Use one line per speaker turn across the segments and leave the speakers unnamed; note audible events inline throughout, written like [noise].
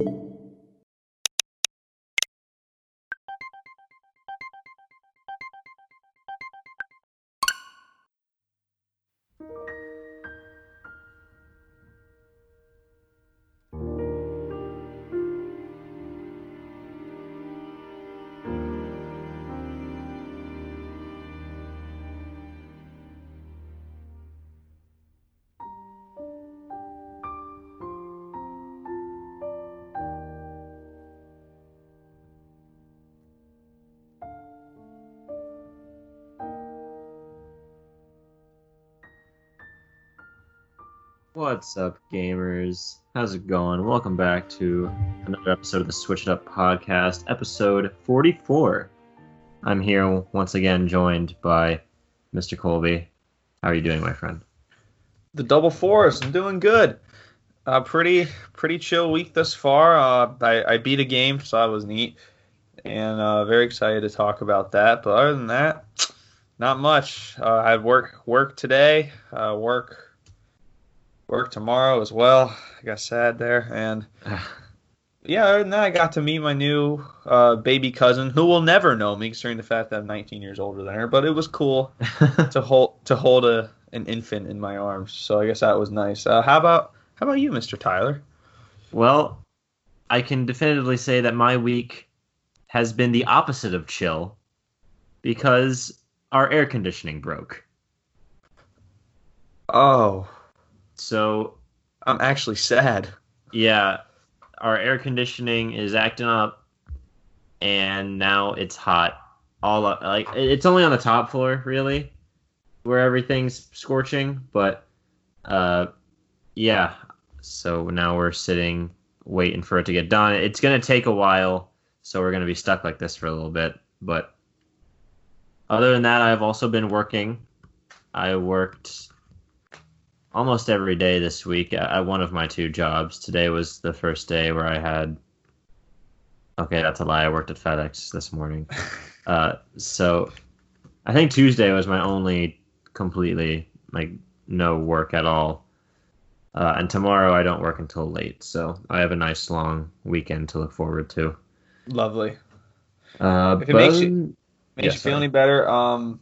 you. What's up, gamers? How's it going? Welcome back to another episode of the Switch It Up podcast, episode 44. I'm here once again, joined by Mr. Colby. How are you doing, my friend?
The double fours. I'm doing good. Uh, pretty pretty chill week thus far. Uh, I, I beat a game, so that was neat, and uh, very excited to talk about that. But other than that, not much. Uh, I had work work today. Uh, work work tomorrow as well. I got sad there, and [sighs] yeah, other than that, I got to meet my new uh, baby cousin, who will never know me, considering the fact that I'm 19 years older than her. But it was cool [laughs] to hold to hold a an infant in my arms. So I guess that was nice. Uh, how about how about you, Mr. Tyler?
Well, I can definitively say that my week has been the opposite of chill because our air conditioning broke.
Oh,
So
I'm actually sad.
yeah, our air conditioning is acting up, and now it's hot. All up, like it's only on the top floor, really, where everything's scorching. But uh, yeah. So now we're sitting waiting for it to get done. It's gonna take a while, so we're gonna be stuck like this for a little bit. But other than that, I've also been working. I worked almost every day this week at one of my two jobs. Today was the first day where I had. Okay, that's a lie. I worked at FedEx this morning. [laughs] Uh, so I think Tuesday was my only completely like no work at all. Uh, and tomorrow I don't work until late, so I have a nice long weekend to look forward to.
Lovely.
Uh,
If it makes you- Makes
Yeah,
you feel
sorry.
any better? Um,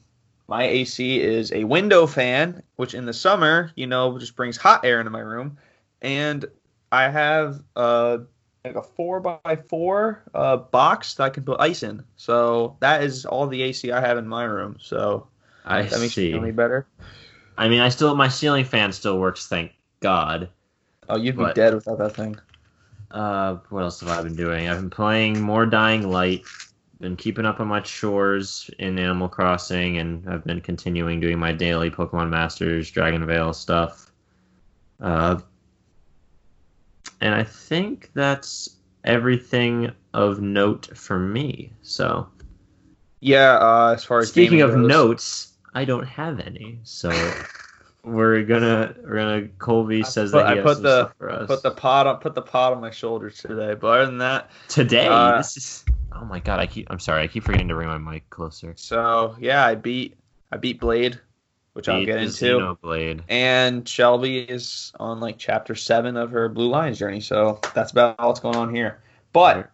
my AC is a window fan, which in the summer, you know, just brings hot air into my room, and I have uh like a four by four uh box that I can put ice in. So that is all the AC I have in my room. So
I
that makes
see.
you feel better.
I mean, I still my ceiling fan still works, thank God.
Oh, you'd be dead without that thing.
Uh, what else have I been doing? I've been playing more Dying Light, been keeping up on my chores in Animal Crossing, and I've been continuing doing my daily Pokemon Masters, Dragon Veil stuff. Uh, and I think that's everything of note for me. So,
Yeah. Uh, as far as
speaking of
goes-
notes, I don't have any. So. [laughs] We're gonna, we're gonna. Colby says
put-
that he
I put the-
stuff for us.
Put the pot on put the pot on my shoulders today. But other than that,
Today,
Uh,
this is. Oh my god! I keep. I'm sorry. I keep forgetting to bring my mic closer.
so yeah, I beat I beat Blade, which I'll get into.
Blade
and Shelby is on like chapter seven of her Blue Lions journey. So that's about all that's going on here. But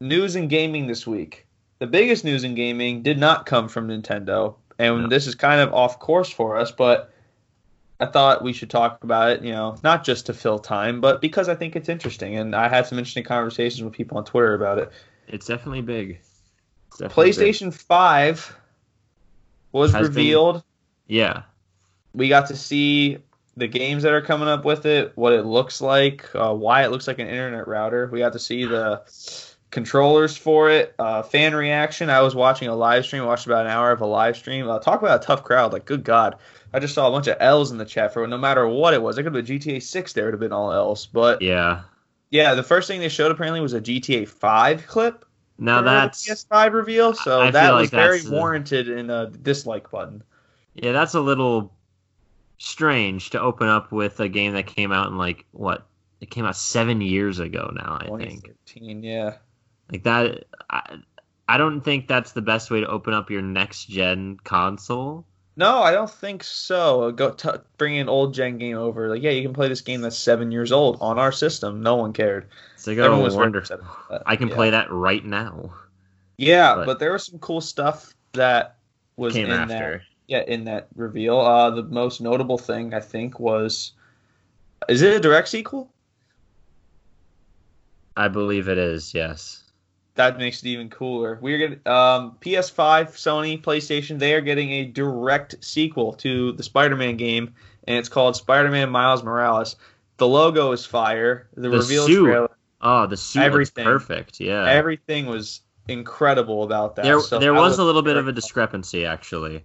news and gaming this week. The biggest news in gaming did not come from Nintendo, and
No.
this is kind of off course for us, but I thought we should talk about it, you know, not just to fill time, but because I think it's interesting. And I had some interesting conversations with people on Twitter about it.
It's definitely big. It's definitely big.
PlayStation 5 was
Has been-
revealed.
Yeah.
we got to see the games that are coming up with it, what it looks like, uh, why it looks like an internet router. We got to see the controllers for it, uh, fan reaction. I was watching a live stream, watched about an hour of a live stream. Uh, talk about a tough crowd. Like, good God. I just saw a bunch of L's in the chat for no matter what it was. It could have been GTA 6 there, would have been all L's. But
Yeah.
yeah, the first thing they showed apparently was a GTA 5 clip.
Now that's
PS5 reveal. So
I
that
like
was very
uh,
warranted in a dislike button.
yeah, that's a little strange to open up with a game that came out in like what? It came out seven years ago now. I think
2013, yeah.
Like that. I, I don't think that's the best way to open up your next gen console.
No, I don't think so. Go t- bring an old gen game over. Like, yeah, you can play this game that's seven years old on our system. No one cared.
Sega
Everyone was very
wonderful.
that.
I can
Yeah.
play that right now.
Yeah,
but-
but, there was some cool stuff that was
Came
in
after.
that. Yeah, in that reveal. Uh, the most notable thing I think was, is it a direct sequel?
I believe it is. Yes.
That makes it even cooler. We're getting um, PS5, Sony, PlayStation. They are getting a direct sequel to the Spider-Man game, and it's called Spider-Man Miles Morales. The logo is fire. The,
The
reveal
suit.
trailer,
Oh, the suit
Everything.
perfect. Yeah.
everything was incredible about that.
there,
So
there
I
was a little bit of a discrepancy actually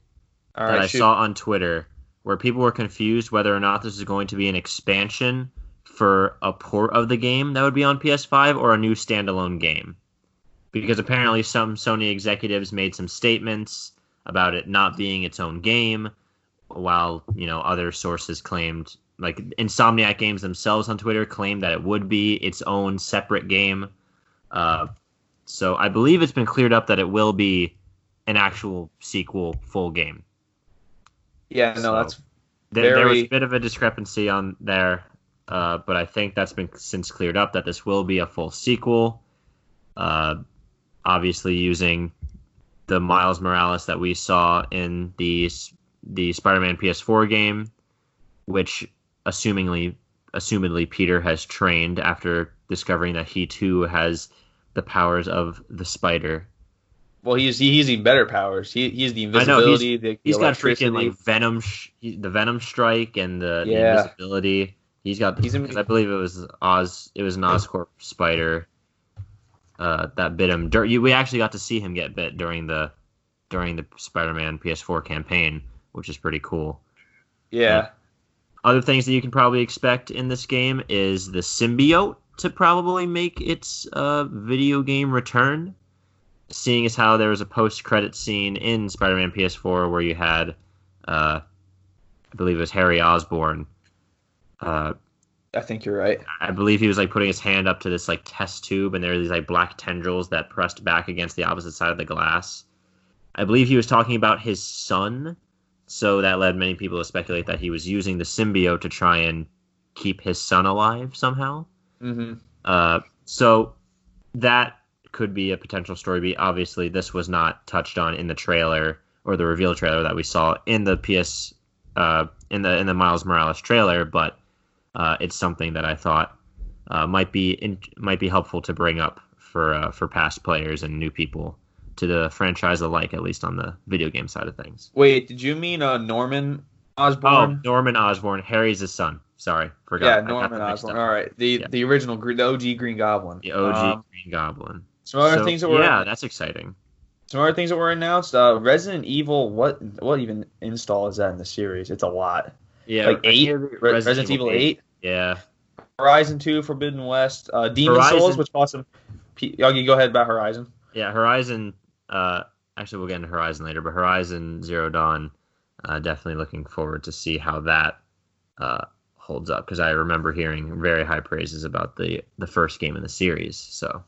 All
that I
shoot.
saw on Twitter where people were confused whether or not this is going to be an expansion for a port of the game that would be on PS5 or a new standalone game. Because apparently some Sony executives made some statements about it not being its own game, while you know other sources claimed, like Insomniac Games themselves on Twitter claimed that it would be its own separate game. Uh, so I believe it's been cleared up that it will be an actual sequel full game.
Yeah, no,
So-
that's
There, there was a bit of a discrepancy on there, uh, but I think that's been since cleared up that this will be a full sequel. Uh, obviously, using the Miles Morales that we saw in the the Spider-Man PS4 game, which assumingly assumedly Peter has trained after discovering that he too has the powers of the spider.
well. He's he's even better powers. He he's the invisibility.
I know, he's-
the, the
He's got freaking like venom, sh- the venom strike and the, the invisibility. He's got.
He's in-
I believe it was Oz. It was an [clears throat] Oscorp spider uh, that bit him. Dur- you, we actually got to see him get bit during the during the Spider-Man PS4 campaign, which is pretty cool.
yeah.
Other things that you can probably expect in this game is the symbiote to probably make its uh, video game return. Seeing as how there was a post-credit scene in Spider-Man PS4 where you had, uh, I believe it was Harry Osborn.
I think you're right.
I believe he was like putting his hand up to this like test tube, and there were these like black tendrils that pressed back against the opposite side of the glass. I believe he was talking about his son, so that led many people to speculate that he was using the symbiote to try and keep his son alive somehow.
hmm
Uh, so that could be a potential story beat. Obviously, this was not touched on in the trailer or the reveal trailer that we saw in the PS uh, in the in the Miles Morales trailer, but uh, it's something that I thought uh, might be in, might be helpful to bring up for uh, for past players and new people to the franchise alike, at least on the video game side of things.
Wait, did you mean uh, Norman
Oh, Norman Osborn, Harry's his son. Sorry, forgot.
yeah, Norman Osborn. All right, the
Yeah.
the original, the OG Green Goblin.
The OG
Um,
Green Goblin.
some other
So,
things that were
yeah, that's exciting.
some other things that were announced. Uh, Resident Evil. What what even install is that in the series? It's a lot.
Yeah,
like eight.
hear
Re- Resident, Evil Eight.
Yeah,
Horizon Two, Forbidden West, uh, Demon
Horizon-
Souls, which awesome. some. P- Yogi, go ahead about Horizon.
yeah. Horizon. Uh, actually, we'll get into Horizon later, but Horizon Zero Dawn. Uh, definitely looking forward to see how that uh, holds up because I remember hearing very high praises about the the first game in the series. So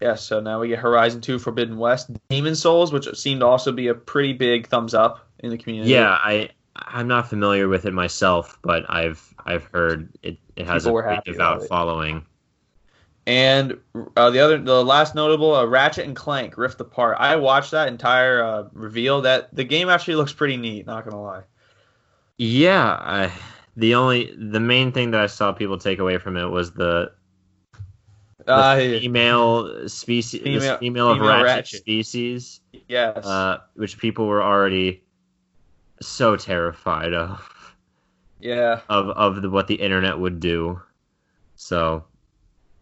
Yeah, so now we get Horizon Two, Forbidden West, Demon's Souls, which seemed to also be a pretty big thumbs up in the community.
yeah, I I'm not familiar with it myself, but I've I've heard it, it has
People
a
were
pretty
happy
devout following.
And uh, the other, the last notable, uh, Ratchet and Clank Rift Apart. I watched that entire uh, reveal. That the game actually looks pretty neat. Not gonna lie.
Yeah, I, the only the main thing that I saw people take away from it was the the
Uh,
female species,
Female-
female of
female
ratchet,
ratchet.
species,
yes.
uh, which people were already so terrified of
yeah.
of of the, what the internet would do. So,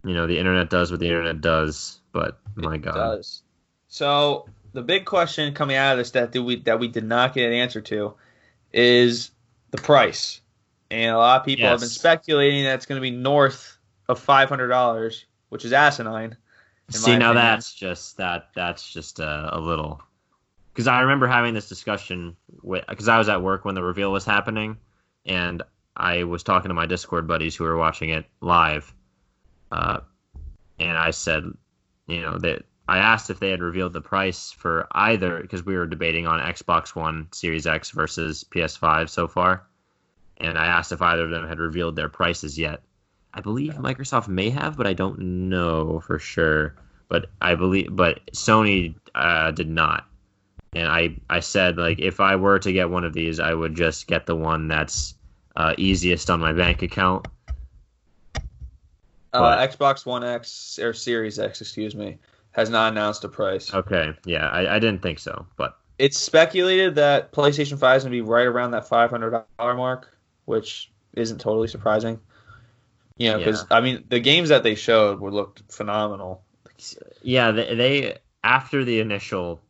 you know, the internet does what the internet does, but my
It
God,
does. So the big question coming out of this that we that we did not get an answer to is the price. And a lot of people have been speculating that it's going to be north of five hundred dollars, which is asinine. in
See now
opinion.
that's just that that's just a, a little because I remember having this discussion with because I was at work when the reveal was happening and I was talking to my Discord buddies who were watching it live, uh, and I said, you know that I asked if they had revealed the price for either because we were debating on Xbox One Series X versus PS5 so far, and I asked if either of them had revealed their prices yet. I believe. Microsoft may have, but I don't know for sure. But I believe, but Sony uh, did not. And I, I said like if I were to get one of these, I would just get the one that's uh, easiest on my bank account.
Uh, Xbox One X or Series X, excuse me, has not announced a price.
Okay, yeah, I, I didn't think so, but
It's speculated that PlayStation 5 is going to be right around that $500 mark, which isn't totally surprising. You know, because I mean, the games that they showed were looked phenomenal.
yeah, they, they after the initial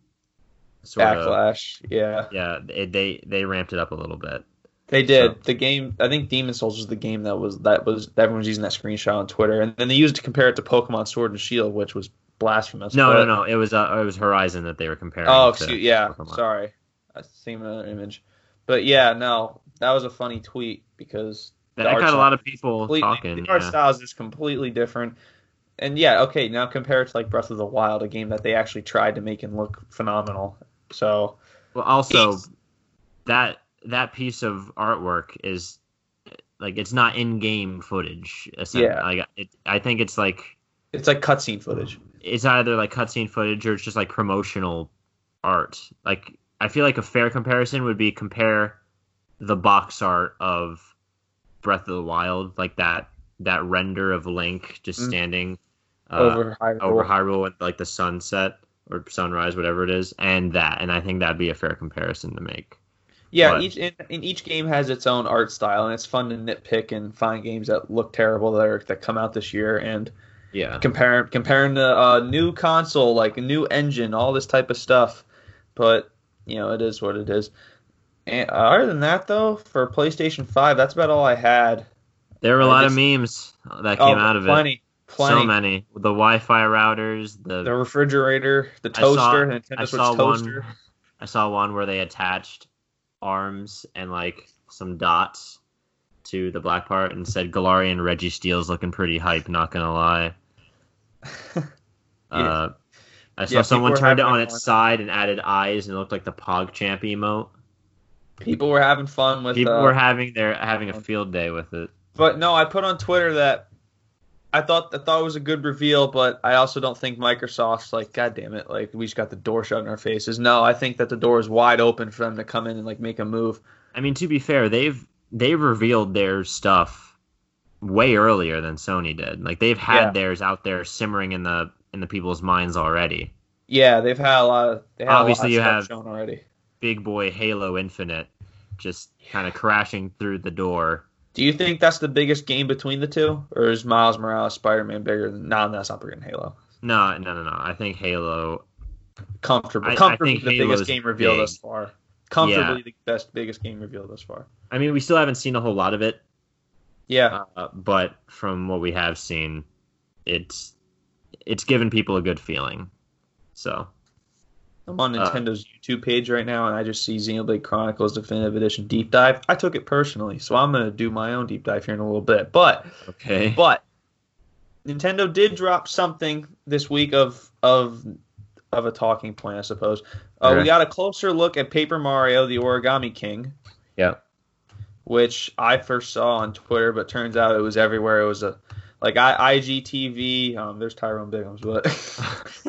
sort of
Backlash, yeah,
yeah, they, they they ramped it up a little bit.
they did.
So-
The game, I think Demon's Souls was the game that was that was that everyone was using that screenshot on Twitter, and then they used it to compare it to Pokemon Sword and Shield, which was blasphemous.
No,
but-
no, no, it was uh, it was Horizon that they were comparing.
Oh, excuse, yeah.
Pokemon.
Sorry, I seen another image, but yeah, no, that was a funny tweet because
That got a lot of people talking.
The art
yeah.
style is completely different. And yeah, okay, now compare it to like Breath of the Wild, a game that they actually tried to make and look phenomenal. So
Well, also that that piece of artwork is like it's not in-game footage. essen-
Yeah.
like it, I think it's like
it's like cutscene footage.
it's either like cutscene footage or it's just like promotional art. Like I feel like a fair comparison would be compare the box art of Breath of the Wild, like that that render of Link just
Mm.
standing uh,
over Hyrule.
over Hyrule with like the sunset or sunrise, whatever it is, and that, and I think that'd be a fair comparison to make.
Yeah,
But-
each each game has its own art style, and it's fun to nitpick and find games that look terrible that are, that come out this year and
Yeah,
compare comparing the uh, new console, like a new engine, all this type of stuff. But you know, it is what it is. And other than that, though, for PlayStation Five, that's about all I had.
there were a lot
just-
of memes that
Oh,
came out of it.
plenty, plenty.
So many. The Wi-Fi routers, the
The refrigerator, the
I saw-
toaster,
I
Nintendo Switch
saw
toaster.
one. I saw one where they attached arms and like some dots to the black part and said Galarian Registeel's looking pretty hype. Not gonna lie. [laughs] Uh, I saw
Yeah,
someone turned it on
fun.
its side and added eyes and it looked like the PogChamp emote.
People were having fun with.
People
uh,
were having their having a field day with it.
But no, I put on Twitter that I thought I thought it was a good reveal, but I also don't think Microsoft's like, God damn it, like we just got the door shut in our faces. No, I think that the door is wide open for them to come in and like make a move.
I mean, to be fair, they've they've revealed their stuff way earlier than Sony did. Like they've had
Yeah.
theirs out there simmering in the in the people's minds already.
Yeah, they've had a lot of.
Obviously, you
lot of
have-
shown already.
Big boy Halo Infinite just kind of crashing through the door.
Do you think that's the biggest game between the two, or is Miles Morales Spider-Man bigger than? No, that's not bigger than Halo.
No, no, no, no. I think Halo.
Comfortable,
I- I
comfortably
think
the
Halo's
biggest game reveal
big.
thus far. Comfortably the best, biggest game reveal thus far.
I mean, we still haven't seen a whole lot of it,
Yeah,
uh, but from what we have seen, it's it's given people a good feeling. So
I'm on
Uh,
Nintendo's YouTube page right now, and I just see Xenoblade Chronicles Definitive Edition deep dive. I took it personally, so I'm gonna do my own deep dive here in a little bit. But
okay,
but Nintendo did drop something this week of of of a talking point, I suppose. Uh. We got a closer look at Paper Mario: The Origami King.
Yeah.
Which I first saw on Twitter, but turns out it was everywhere. It was a like I, IGTV. Um, there's Tyrone Biggums, but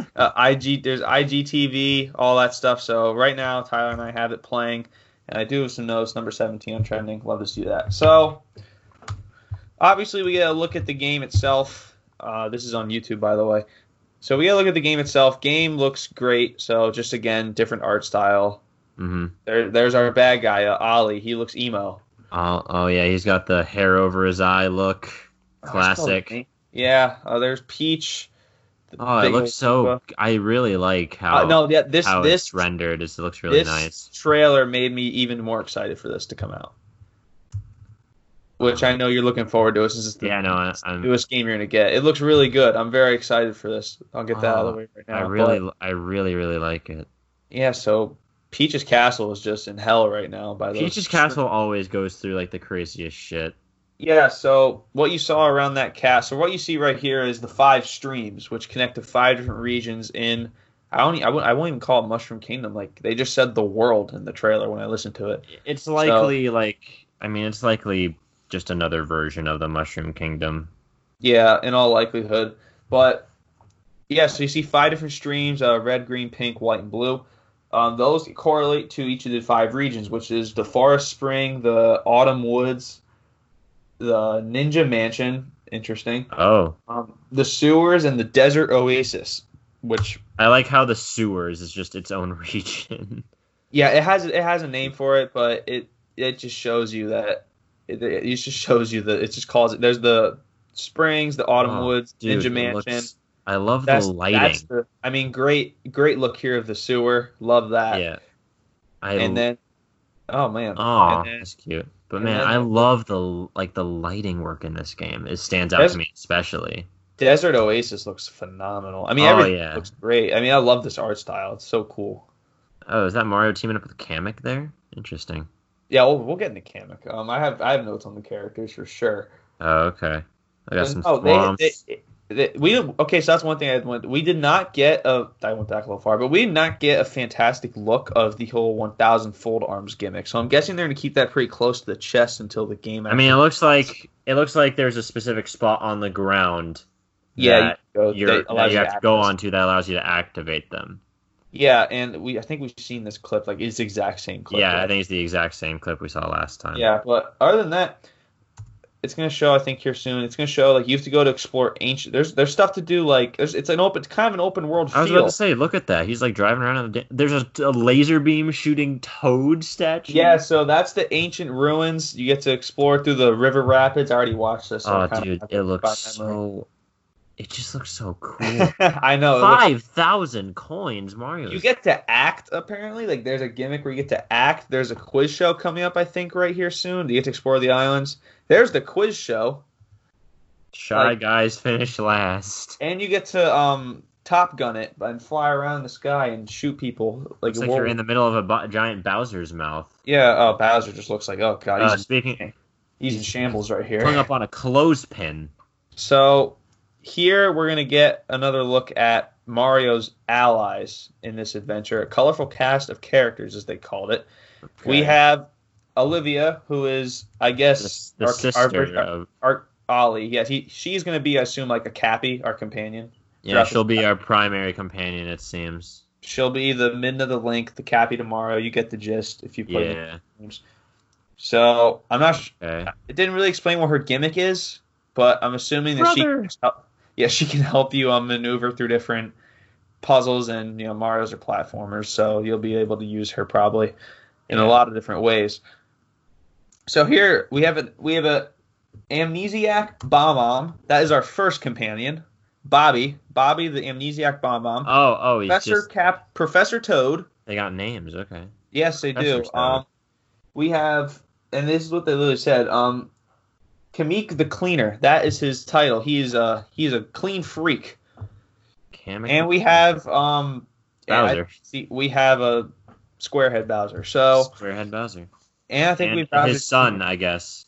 [laughs] [laughs] uh, IG there's IGTV, all that stuff. So right now, Tyler and I have it playing, and I do have some notes. Number 17 on trending. Love to see that. So obviously, we get a look at the game itself. Uh, this is on YouTube, by the way. So we get a look at the game itself. Game looks great. So just again, different art style.
hmm
There, there's our bad guy, uh, Olly. He looks emo.
Oh, oh yeah, he's got the hair over his eye look. Classic.
Yeah. Uh, there's Peach. the
Oh, it looks so. I really like how
Uh, no, yeah, this
how
this
it's rendered. It's, it looks really
this
nice.
trailer made me even more excited for this to come out. Which I know you're looking forward to. This is the
Yeah, no, I, I'm.
newest game you're gonna get. It looks really good. I'm very excited for this. I'll get that out of the
Oh,
way right now.
I
But,
really, I really, really like it.
yeah. So Peach's Castle is just in hell right now. By the
Peach's Castle always goes through like the craziest shit.
Yeah, so what you saw around that cast, so what you see right here is the five streams, which connect to five different regions in. I don't. I won't, I won't even call it Mushroom Kingdom. Like they just said the world in the trailer when I listened to it.
It's likely like I mean, it's likely just another version of the Mushroom Kingdom.
Yeah, in all likelihood. But yeah, so you see five different streams: uh, red, green, pink, white, and blue. Um, those correlate to each of the five regions, which is the Forest Spring, the Autumn Woods, the Ninja Mansion. Interesting.
Oh,
Um, the sewers and the Desert Oasis, which
I like how the sewers is just its own [laughs] region.
yeah, it has it has a name for it, but it it just shows you that it, it just shows you that it just calls it. There's the springs, the Autumn
Oh,
Woods,
Dude,
Ninja Mansion.
looks- I love
That's,
the lighting.
the, I mean, great, great look here of the sewer. Love that.
yeah. I
And then, oh man.
oh,
then,
that's cute. But man,
then
I love the like the lighting work in this game. It stands out
There's-
to me especially.
Desert Oasis looks phenomenal. I mean,
Oh,
everything
yeah.
looks great. I mean, I love this art style. It's so cool.
Oh, is that Mario teaming up with Kamek there? Interesting.
Yeah, we'll, we'll get into Kamek. Um, I have I have notes on the characters for sure.
Oh, okay. I got some
oh, they, they, we okay. So that's one thing I went. We did not get a. I went back a little far, but we did not get a fantastic look of the whole 1,000 fold arms gimmick. So I'm guessing they're going to keep that pretty close to the chest until the game.
I mean, it looks like it looks like there's a specific spot on the ground
yeah,
that
you, go,
that you have to go
access.
on to that allows you to activate them.
Yeah, and we I think we've seen this clip like it's the exact same clip.
yeah,
right?
I think it's the exact same clip we saw last time.
Yeah, but other than that, it's gonna show. I think here soon. It's gonna show like you have to go to explore ancient. There's there's stuff to do. Like there's it's an open. It's kind of an open world
I was
feel.
about to say, look at that. He's like driving around. On the, there's a, a laser beam shooting Toad statue.
Yeah, so that's the ancient ruins. You get to explore through the river rapids. I already watched this. so
Oh, dude, it looks so. It just looks so [laughs] cool.
I know. looks-
Five thousand coins, Mario.
You get to act apparently. Like there's a gimmick where you get to act. There's a quiz show coming up, I think, right here soon. You get to explore the islands. There's the quiz show,
shy
like-
guys finish last.
and you get to um Top Gun it and fly around the sky and shoot people like,
Looks like you're in the middle of a bu- giant Bowser's mouth.
Yeah, oh Bowser just looks like oh god, he's,
Uh, speaking,
he's in shambles right here.
hung up on a clothespin.
So here we're gonna get another look at Mario's allies in this adventure, a colorful cast of characters as they called it. We have Olivia, who is I guess
the, the
our,
sister
our,
of
our Olly. Yeah, he she's gonna be I assume like a Cappy, our companion.
yeah, she'll
this-
be our primary companion. It seems.
She'll be the Midna the Link, the Cappy tomorrow. You get the gist if you play the games. So I'm not. Sh-
Okay.
it didn't really explain what her gimmick is, but I'm assuming that
Brother.
she, help- yeah, she can help you um, maneuver through different puzzles and you know Mario's are platformers, so you'll be able to use her probably in a lot of different ways. So here we have a we have a amnesiac bomb. That is our first companion, Bobby. Bobby, the amnesiac bomb bomb.
Oh, oh, he's
Professor
just.
Cap, Professor Toad.
They got names. Okay.
Yes, they do.
Professor Toad.
Um, we have, and this is what they literally said. Um, Kamek the Cleaner. That is his title. He's a he's a clean freak.
Kamek.
And we have um, I-
Bowser.
see, we have a Squarehead Bowser. So,
Squarehead Bowser.
and I think
and
we've got
his son, I guess.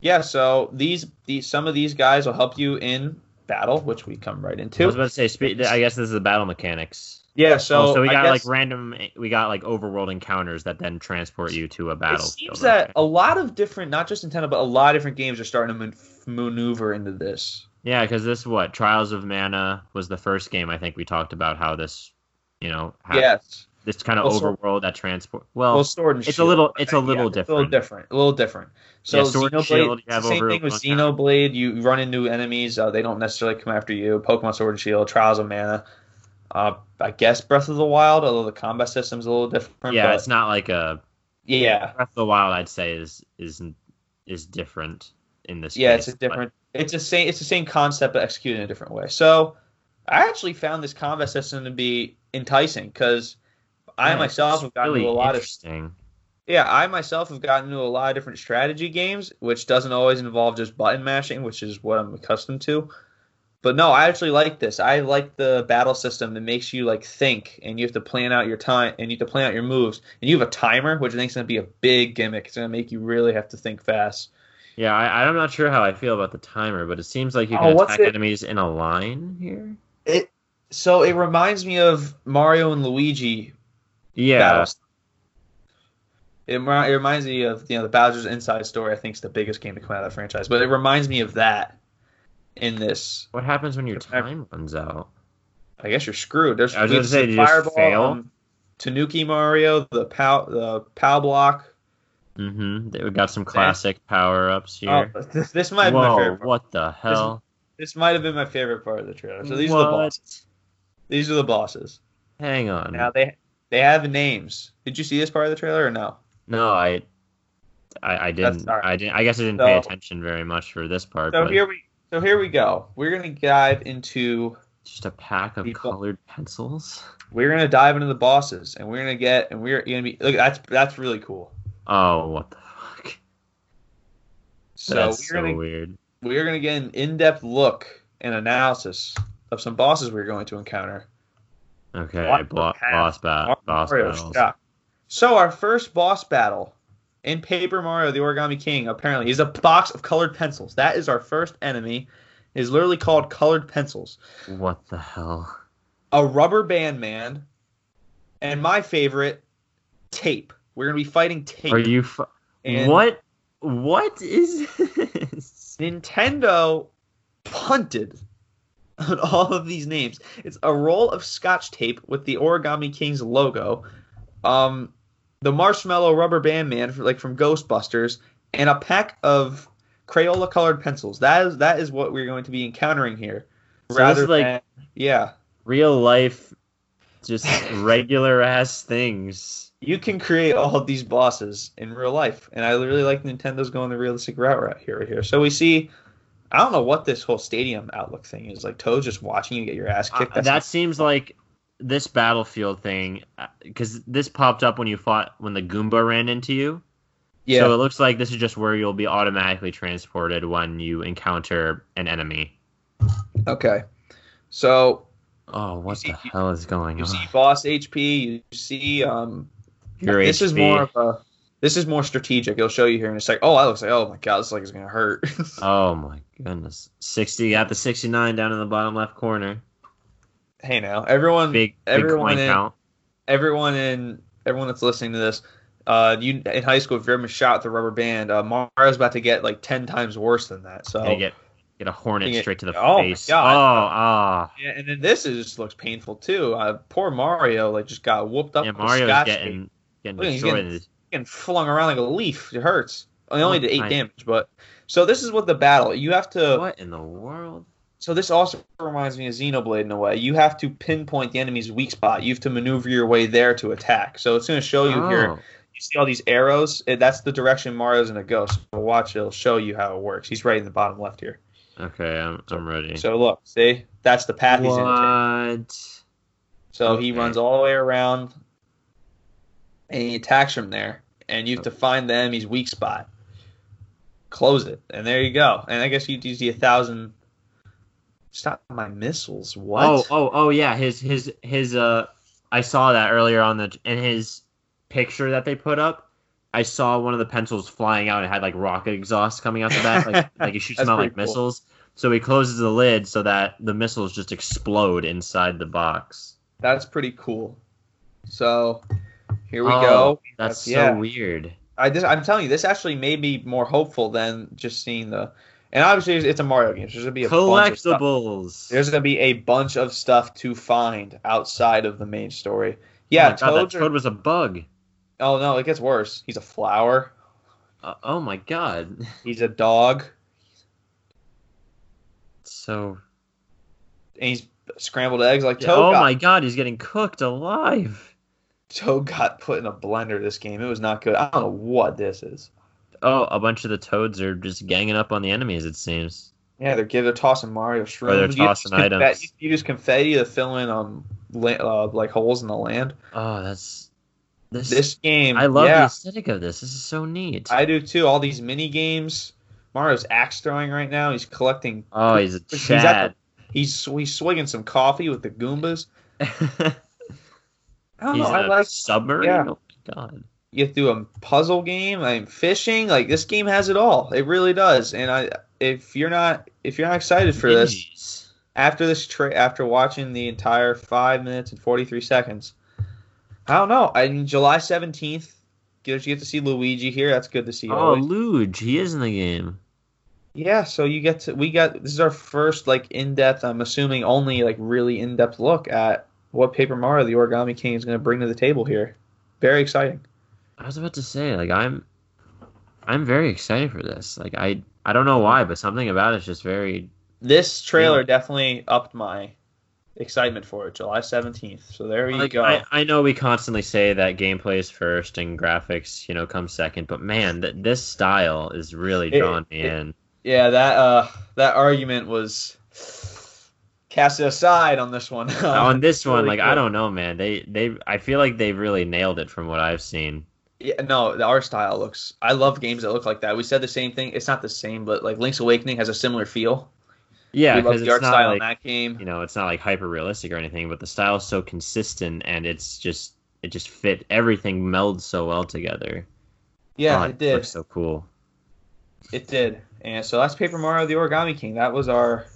Yeah. So these these some of these guys will help you in battle, which we come right into.
I was about to say. I guess this is the battle mechanics.
Yeah. So,
oh, so we got
guess-
like random. We got like overworld encounters that then transport you to a battle.
It seems that a lot of different, not just Nintendo, but a lot of different games are starting to man- maneuver into this.
Yeah, because this what Trials of Mana was the first game I think we talked about how this, you know, how
yes.
this kind of
Well,
overworld that transport. Well,
Well, Sword and
it's a
Shield.
little- it's a
Yeah,
little
It's a little
different.
different. A little different. So
Yeah, Sword and
Xenoblade,
Shield, you have
the same thing with Xenoblade. You run into enemies. Uh, they don't necessarily come after you. Pokemon Sword and Shield, Trials of Mana. Uh, I guess Breath of the Wild, although the combat system's a little different.
yeah,
but
it's not like a
yeah,
Breath of the Wild. I'd say is is is different in this.
yeah,
case,
it's a
but-
different. It's a same. It's the same concept, but executed in a different way. So, I actually found this combat system to be enticing because I
Yeah,
myself have gotten
really
to a lot of. Yeah, I myself have gotten into a lot of different strategy games, which doesn't always involve just button mashing, which is what I'm accustomed to. But no, I actually like this. I like the battle system that makes you like think, and you have to plan out your time, and you have to plan out your moves, and you have a timer, which I think is going to be a big gimmick. It's going to make you really have to think fast.
Yeah, I, I'm not sure how I feel about the timer, but it seems like you
Oh,
can
what's
attack
it-
enemies in a line here.
It so it reminds me of Mario and Luigi
Yeah,
battles. It, it reminds me of you know the Bowser's Inside Story. I think is the biggest game to come out of that franchise, but it reminds me of that. In this,
what happens when your time runs out?
I guess you're screwed. There's
I was gonna say, you just
Fireball,
fail?
um, Tanuki Mario, the pow the pow block.
Mm-hmm. We got some classic power ups here.
Oh, [laughs] this, this might have been my favorite. Part.
what the hell?
This might have been my favorite part of the trailer. So these are the bosses. These are the bosses.
Hang on.
Now they they have names. Did you see this part of the trailer or no?
No, I, I, I didn't.
right.
I didn't. I guess I didn't pay attention very much for this part.
So
but
here we so here we go. We're gonna dive into
just a pack of
People-
colored pencils.
we're gonna dive into the bosses and we're gonna get and we're gonna be look that's that's really cool.
Oh, what the fuck?
So
That's
we're
so
gonna
weird.
we're gonna get an in-depth look and analysis of some bosses we're going to encounter.
Okay,
What the
bo- boss bat, boss
Mario
battles.
So our first boss battle in Paper Mario: The Origami King apparently is a box of colored pencils. That is our first enemy. It is literally called colored pencils.
What the hell?
A rubber band man, and my favorite, tape. We're gonna be fighting tape.
Are you? Fu- what? What is this?
Nintendo punted on all of these names. It's a roll of scotch tape with the Origami King's logo, um, the Marshmallow Rubber Band Man, for, like from Ghostbusters, and a pack of Crayola colored pencils. That is that is what we're going to be encountering here.
So is like-
than- yeah,
Real life, just [laughs] regular ass things.
you can create all of these bosses in real life, and I really like Nintendo's going the realistic route right here. Right here, so we see. I don't know what this whole stadium outlook thing is. Like Toad just watching you get your ass kicked.
Uh, that seems like this battlefield thing, because this popped up when you fought when the Goomba ran into you.
yeah.
So it looks like this is just where you'll be automatically transported when you encounter an enemy.
Okay. So
Oh, what
see-
the hell is going
you
on?
You see boss HP, you see um
Your
this is more of a this is more strategic. It'll show you here in a sec. Oh, I looks like oh my god, this like is gonna hurt. [laughs]
Oh my goodness. 60 got the 69 down in the bottom left corner.
Hey now, everyone
Big big
everyone
coin
in-
count.
everyone in everyone that's listening to this, uh you in high school if you're ever shot the rubber band, uh Mario's about to get like ten times worse than that. So
get get a hornet
get-
straight to the
oh
face.
God.
Oh, ah.
yeah, and then this is just looks painful too. Uh, poor Mario like just got whooped up.
Yeah, Mario's getting getting
Look,
destroyed.
getting-
in
getting flung around like a leaf. It hurts. He only did eight
kind-
damage, but so this is what the battle. You have to.
What in the world?
So this also reminds me of Xenoblade in a way. You have to pinpoint the enemy's weak spot. You have to maneuver your way there to attack. So it's going to show you here.
Oh,
You see all these arrows. That's the direction Mario's going to go. So watch, it'll show you how it works. He's right in the bottom left here.
Okay, I'm I'm ready.
So look, see, that's the path he's in.
what?
So he runs all the way around, and he attacks from there. And you have to oh. find the enemy's weak spot. Close it, and there you go. And I guess you use the a thousand. Stop my missiles! What?
Oh, oh, oh yeah, his his his uh I saw that earlier on the in his picture that they put up. I saw one of the pencils flying out and it had like rocket exhaust coming out the back, like [laughs] like he shoots them out like
cool.
missiles. So he closes the lid so that the missiles just explode inside the box.
That's pretty cool. So here we
Oh,
go.
That's so
yeah.
weird.
I just I'm telling you, this actually made me more hopeful than just seeing the. And obviously, it's- a Mario game. So there's gonna be a bunch of stuff.
Collectibles.
There's gonna be a bunch of stuff to find outside of the main story.
Oh
Yeah,
my God, that
are-
Toad was a bug.
Oh no, it gets worse. He's a flower.
Uh, oh my god. [laughs]
He's a dog,
So.
and he's scrambled eggs like Toad.
oh
got,
my god, he's getting cooked alive.
Toad got put in a blender this game. It was not good. I don't know what this is.
Oh, a bunch of the toads are just ganging up on the enemies. It seems.
Yeah, they're giving they're tossing Mario shrooms.
Or they're
You
tossing
confetti-
items.
You use confetti to fill in um uh, like holes in the land.
Oh, that's this.
This game,
I love the
yeah,
aesthetic of this. This is so neat.
I do too. All these mini games. Mario's axe throwing right now. He's collecting.
oh, he's a
He's
Chad.
He's he's swigging some coffee with the Goombas. [laughs] I don't
he's
know. I like
submarine.
yeah.
Oh my god.
You do a puzzle game. I mean, fishing. Like this game has it all. It really does. And I, if you're not, if you're not excited for this after this tra- after watching the entire five minutes and forty three seconds, I don't know. I mean, July seventeenth, you get to see Luigi here. That's good to see.
Oh,
always.
Luge, he is in the game.
Yeah, so you get to we got this is our first like in depth. I'm assuming only like really in depth look at what Paper Mario: The Origami King is going to bring to the table here. Very exciting.
I was about to say, like, I'm, I'm very excited for this. Like, I, I don't know why, but something about it's just very.
This trailer
Yeah.
definitely upped my excitement for it. July 17th. So there you
Like,
go.
I, I know we constantly say that gameplay is first and graphics, you know, come second, but man, that this style is really
It-
me
it-
in.
yeah, that uh that argument was casted aside on this one. [laughs]
On this one,
really
like,
cool.
I don't know, man. They, they, I feel like they've really nailed it from what I've seen.
Yeah, no, the art style looks. I love games that look like that. We said the same thing. It's not the same, but like Link's Awakening has a similar feel.
Yeah,
we
because
the
it's
art
not
style
like,
in that game.
you know, it's not like hyper realistic or anything, but the style is so consistent and it's just, it just fit. Everything melds so well together.
Yeah,
Oh,
it did.
looks so cool.
It did. And so that's Paper Mario: The Origami King. That was our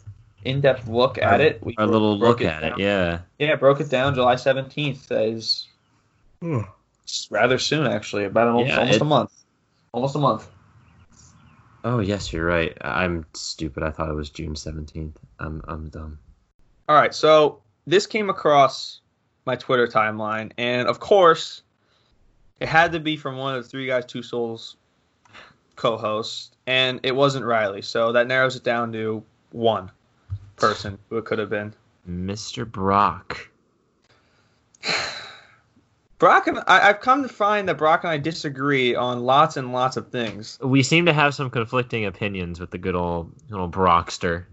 in-depth look at it. We
Our
bro-
little
broke
look at
down.
it, yeah.
Yeah, broke it down July seventeenth. That is it's rather soon, actually. About almost,
Yeah,
almost
it-
a month. Almost a month.
Oh yes, you're right. I'm stupid. I thought it was June seventeenth. I'm I'm dumb.
All right, so this came across my Twitter timeline, and of course, it had to be from one of the Three Guys Two Souls co-hosts, and it wasn't Riley. So that narrows it down to one person who it could have been.
Mr. Brock. [sighs] [sighs] [sighs]
Brock and I, I've come to find that Brock and I disagree on lots and lots of things.
We seem to have some conflicting opinions with the good old good old Brockster.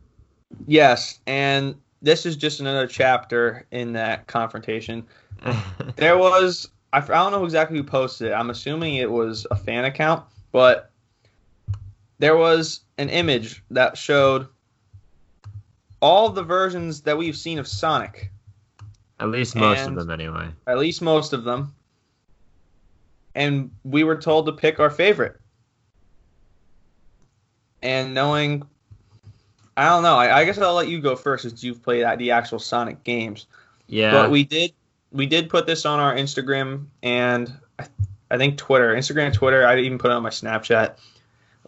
Yes, and this is just another chapter in that confrontation. [laughs] There was—I don't know exactly who posted it. I'm assuming it was a fan account, but there was an image that showed all the versions that we've seen of Sonic,
At least most
And-
of them, anyway.
at least most of them. And we were told to pick our favorite. And knowing I don't know, I, I guess I'll let you go first since you've played the actual Sonic games.
Yeah.
But we did we did put this on our Instagram and I, think Twitter, Instagram, Twitter. I even put it on my Snapchat. I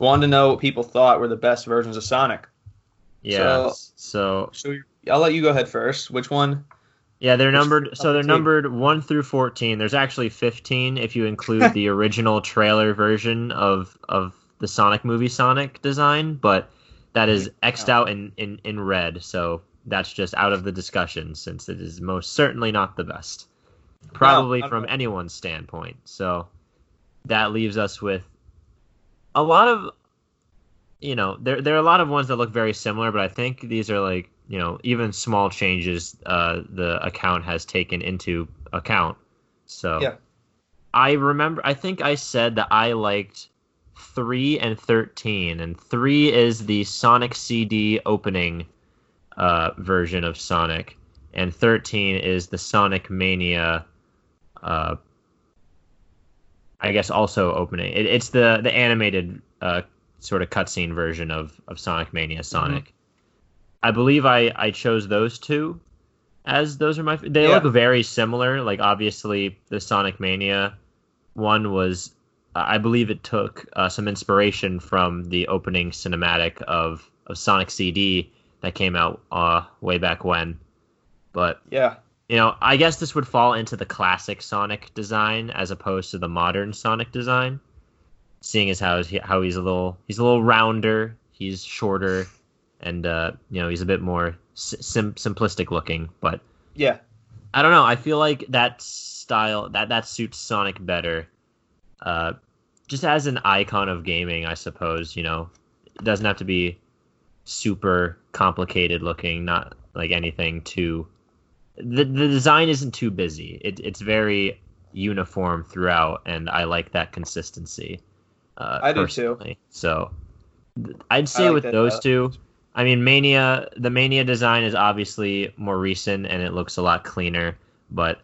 wanted to know what people thought were the best versions of Sonic.
yeah.
so-
So,
So I'll let you go ahead first. Which one?
Yeah, they're numbered. So they're numbered one through fourteen. There's actually fifteen if you include [laughs] the original trailer version of of the Sonic movie Sonic design, but that is xed out in in in red. So that's just out of the discussion since it is most certainly not the best. Probably from anyone's standpoint. So that leaves us with a lot of you know, there there are a lot of ones that look very similar, but I think these are like, you know, even small changes uh the account has taken into account. So
Yeah.
I remember I think I said that I liked 3 and 13 and 3 is the Sonic CD opening uh version of Sonic and 13 is the Sonic Mania uh I guess also opening. It, it's the the animated uh sort of cutscene version of of Sonic Mania Sonic. I believe I I chose those two as those are my they
Yeah.
look very similar. Like obviously the Sonic Mania one was I believe it took uh, some inspiration from the opening cinematic of of Sonic CD that came out uh way back when. But
Yeah.
you know, I guess this would fall into the classic Sonic design as opposed to the modern Sonic design. Seeing as how he, how he's a little he's a little rounder, he's shorter, and uh, you know he's a bit more sim- simplistic looking. But
Yeah.
I don't know. I feel like that style that that suits Sonic better. Uh, just as an icon of gaming, I suppose. You know, it doesn't have to be super complicated looking. Not like anything too. The the design isn't too busy. It, it's very uniform throughout, and I like that consistency. Uh,
I do too.
So I'd say
like
with those
uh,
two. I mean, Mania, the Mania design is obviously more recent and it looks a lot cleaner, but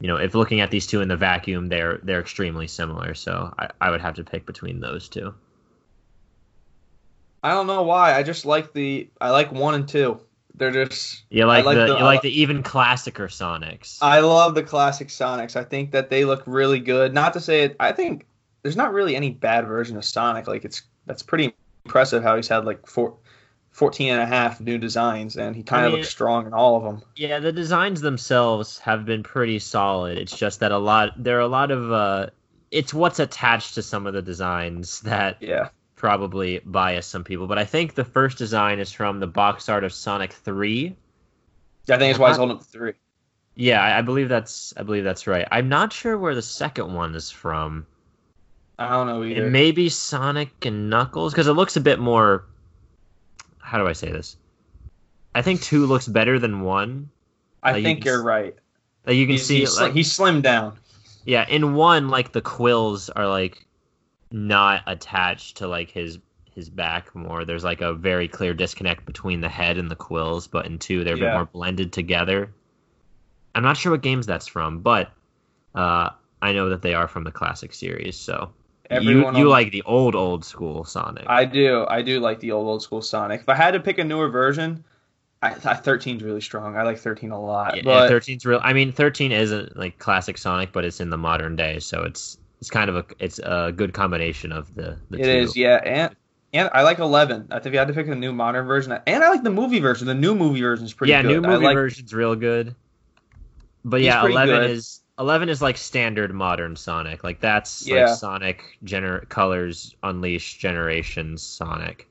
you know, if looking at these two in the vacuum, they're they're extremely similar. So I, I would have to pick between those two.
I don't know why. I just like the I like one and two. They're just
You like,
like
the,
the-
you like the even classicer Sonics.
I love the classic Sonics. I think that they look really good. Not to say it. I think there's not really any bad version of Sonic. Like it's that's pretty impressive how he's had like four, 14 and a half new designs and he kind
I
of
mean-
looks strong in all of them.
Yeah, the designs themselves have been pretty solid. It's just that a lot there are a lot of uh it's what's attached to some of the designs that
Yeah.
probably bias some people. But I think the first design is from the box art of Sonic 3.
yeah, I think it's why he's holding up the three.
Yeah, I, I believe that's I believe that's right. I'm not sure where the second one is from.
I don't know either.
It may be Sonic and Knuckles because it looks a bit more. How do I say this? I think two looks better than one.
I
like,
think you're
s-
right.
Like you can
He's,
see,
he's,
like,
he's slimmed down.
yeah, in one, like the quills are like not attached to like his his back more. There's like a very clear disconnect between the head and the quills, but in two, they're a bit more blended together. I'm not sure what games that's from, but uh, I know that they are from the classic series. So you
Everyone
you
on-
like the old old school Sonic.
I do. I do like the old old school Sonic. If I had to pick a newer version, I, I 13's really strong. I like 13 a lot.
yeah,
but
13's real. I mean, 13 isn't like classic Sonic, but it's in the modern day, so it's it's kind of a it's a good combination of the the
It
two.
is, yeah, and and I like Eleven. I think if you had to pick a new modern version, and I like the movie version. The new movie version is pretty good.
yeah,
good.
new movie
like,
version's real good. But yeah, 11
good.
is 11 is like standard modern Sonic. Like that's
Yeah.
like Sonic gener- Colors Unleashed Generations Sonic.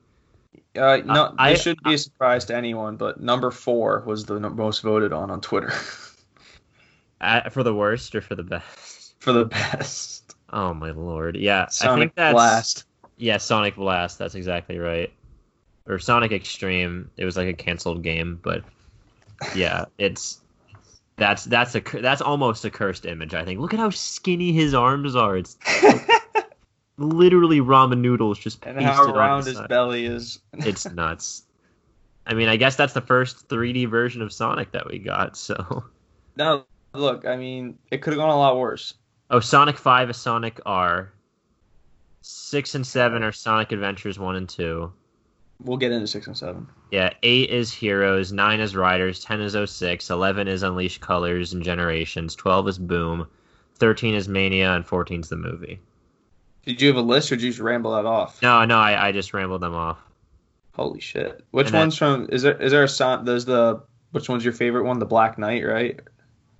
Uh, no,
I-
this should be a surprise to anyone, but number four was the most voted on on Twitter [laughs]
Uh, for the worst or for the best?
for the best.
Oh my lord. Yeah, I
Sonic
think that's
Blast.
Yeah, Sonic Blast. That's exactly right. Or Sonic X-treme. It was like a canceled game, but yeah, it's that's that's a that's almost a cursed image. I think. Look at how skinny his arms are. It's [laughs] literally ramen noodles just
and
pasted
how round his
side.
belly is. [laughs]
It's nuts. I mean, I guess that's the first 3D version of Sonic that we got. So,
no, look, I mean, it could have gone a lot worse.
oh, Sonic Five is Sonic R. Six and seven are Sonic Adventures one and two.
We'll get into six and seven.
Yeah, eight is Heroes, nine is Riders, ten is 06, 11 is Unleashed Colors and Generations, twelve is Boom, thirteen is Mania, and 14 is the movie.
Did you have a list, or did you just ramble that off?
No, no, I, I just rambled them off.
Holy shit! Which
And that-
one's from? Is there is there a son? There's the which one's your favorite one? The Black Knight, right?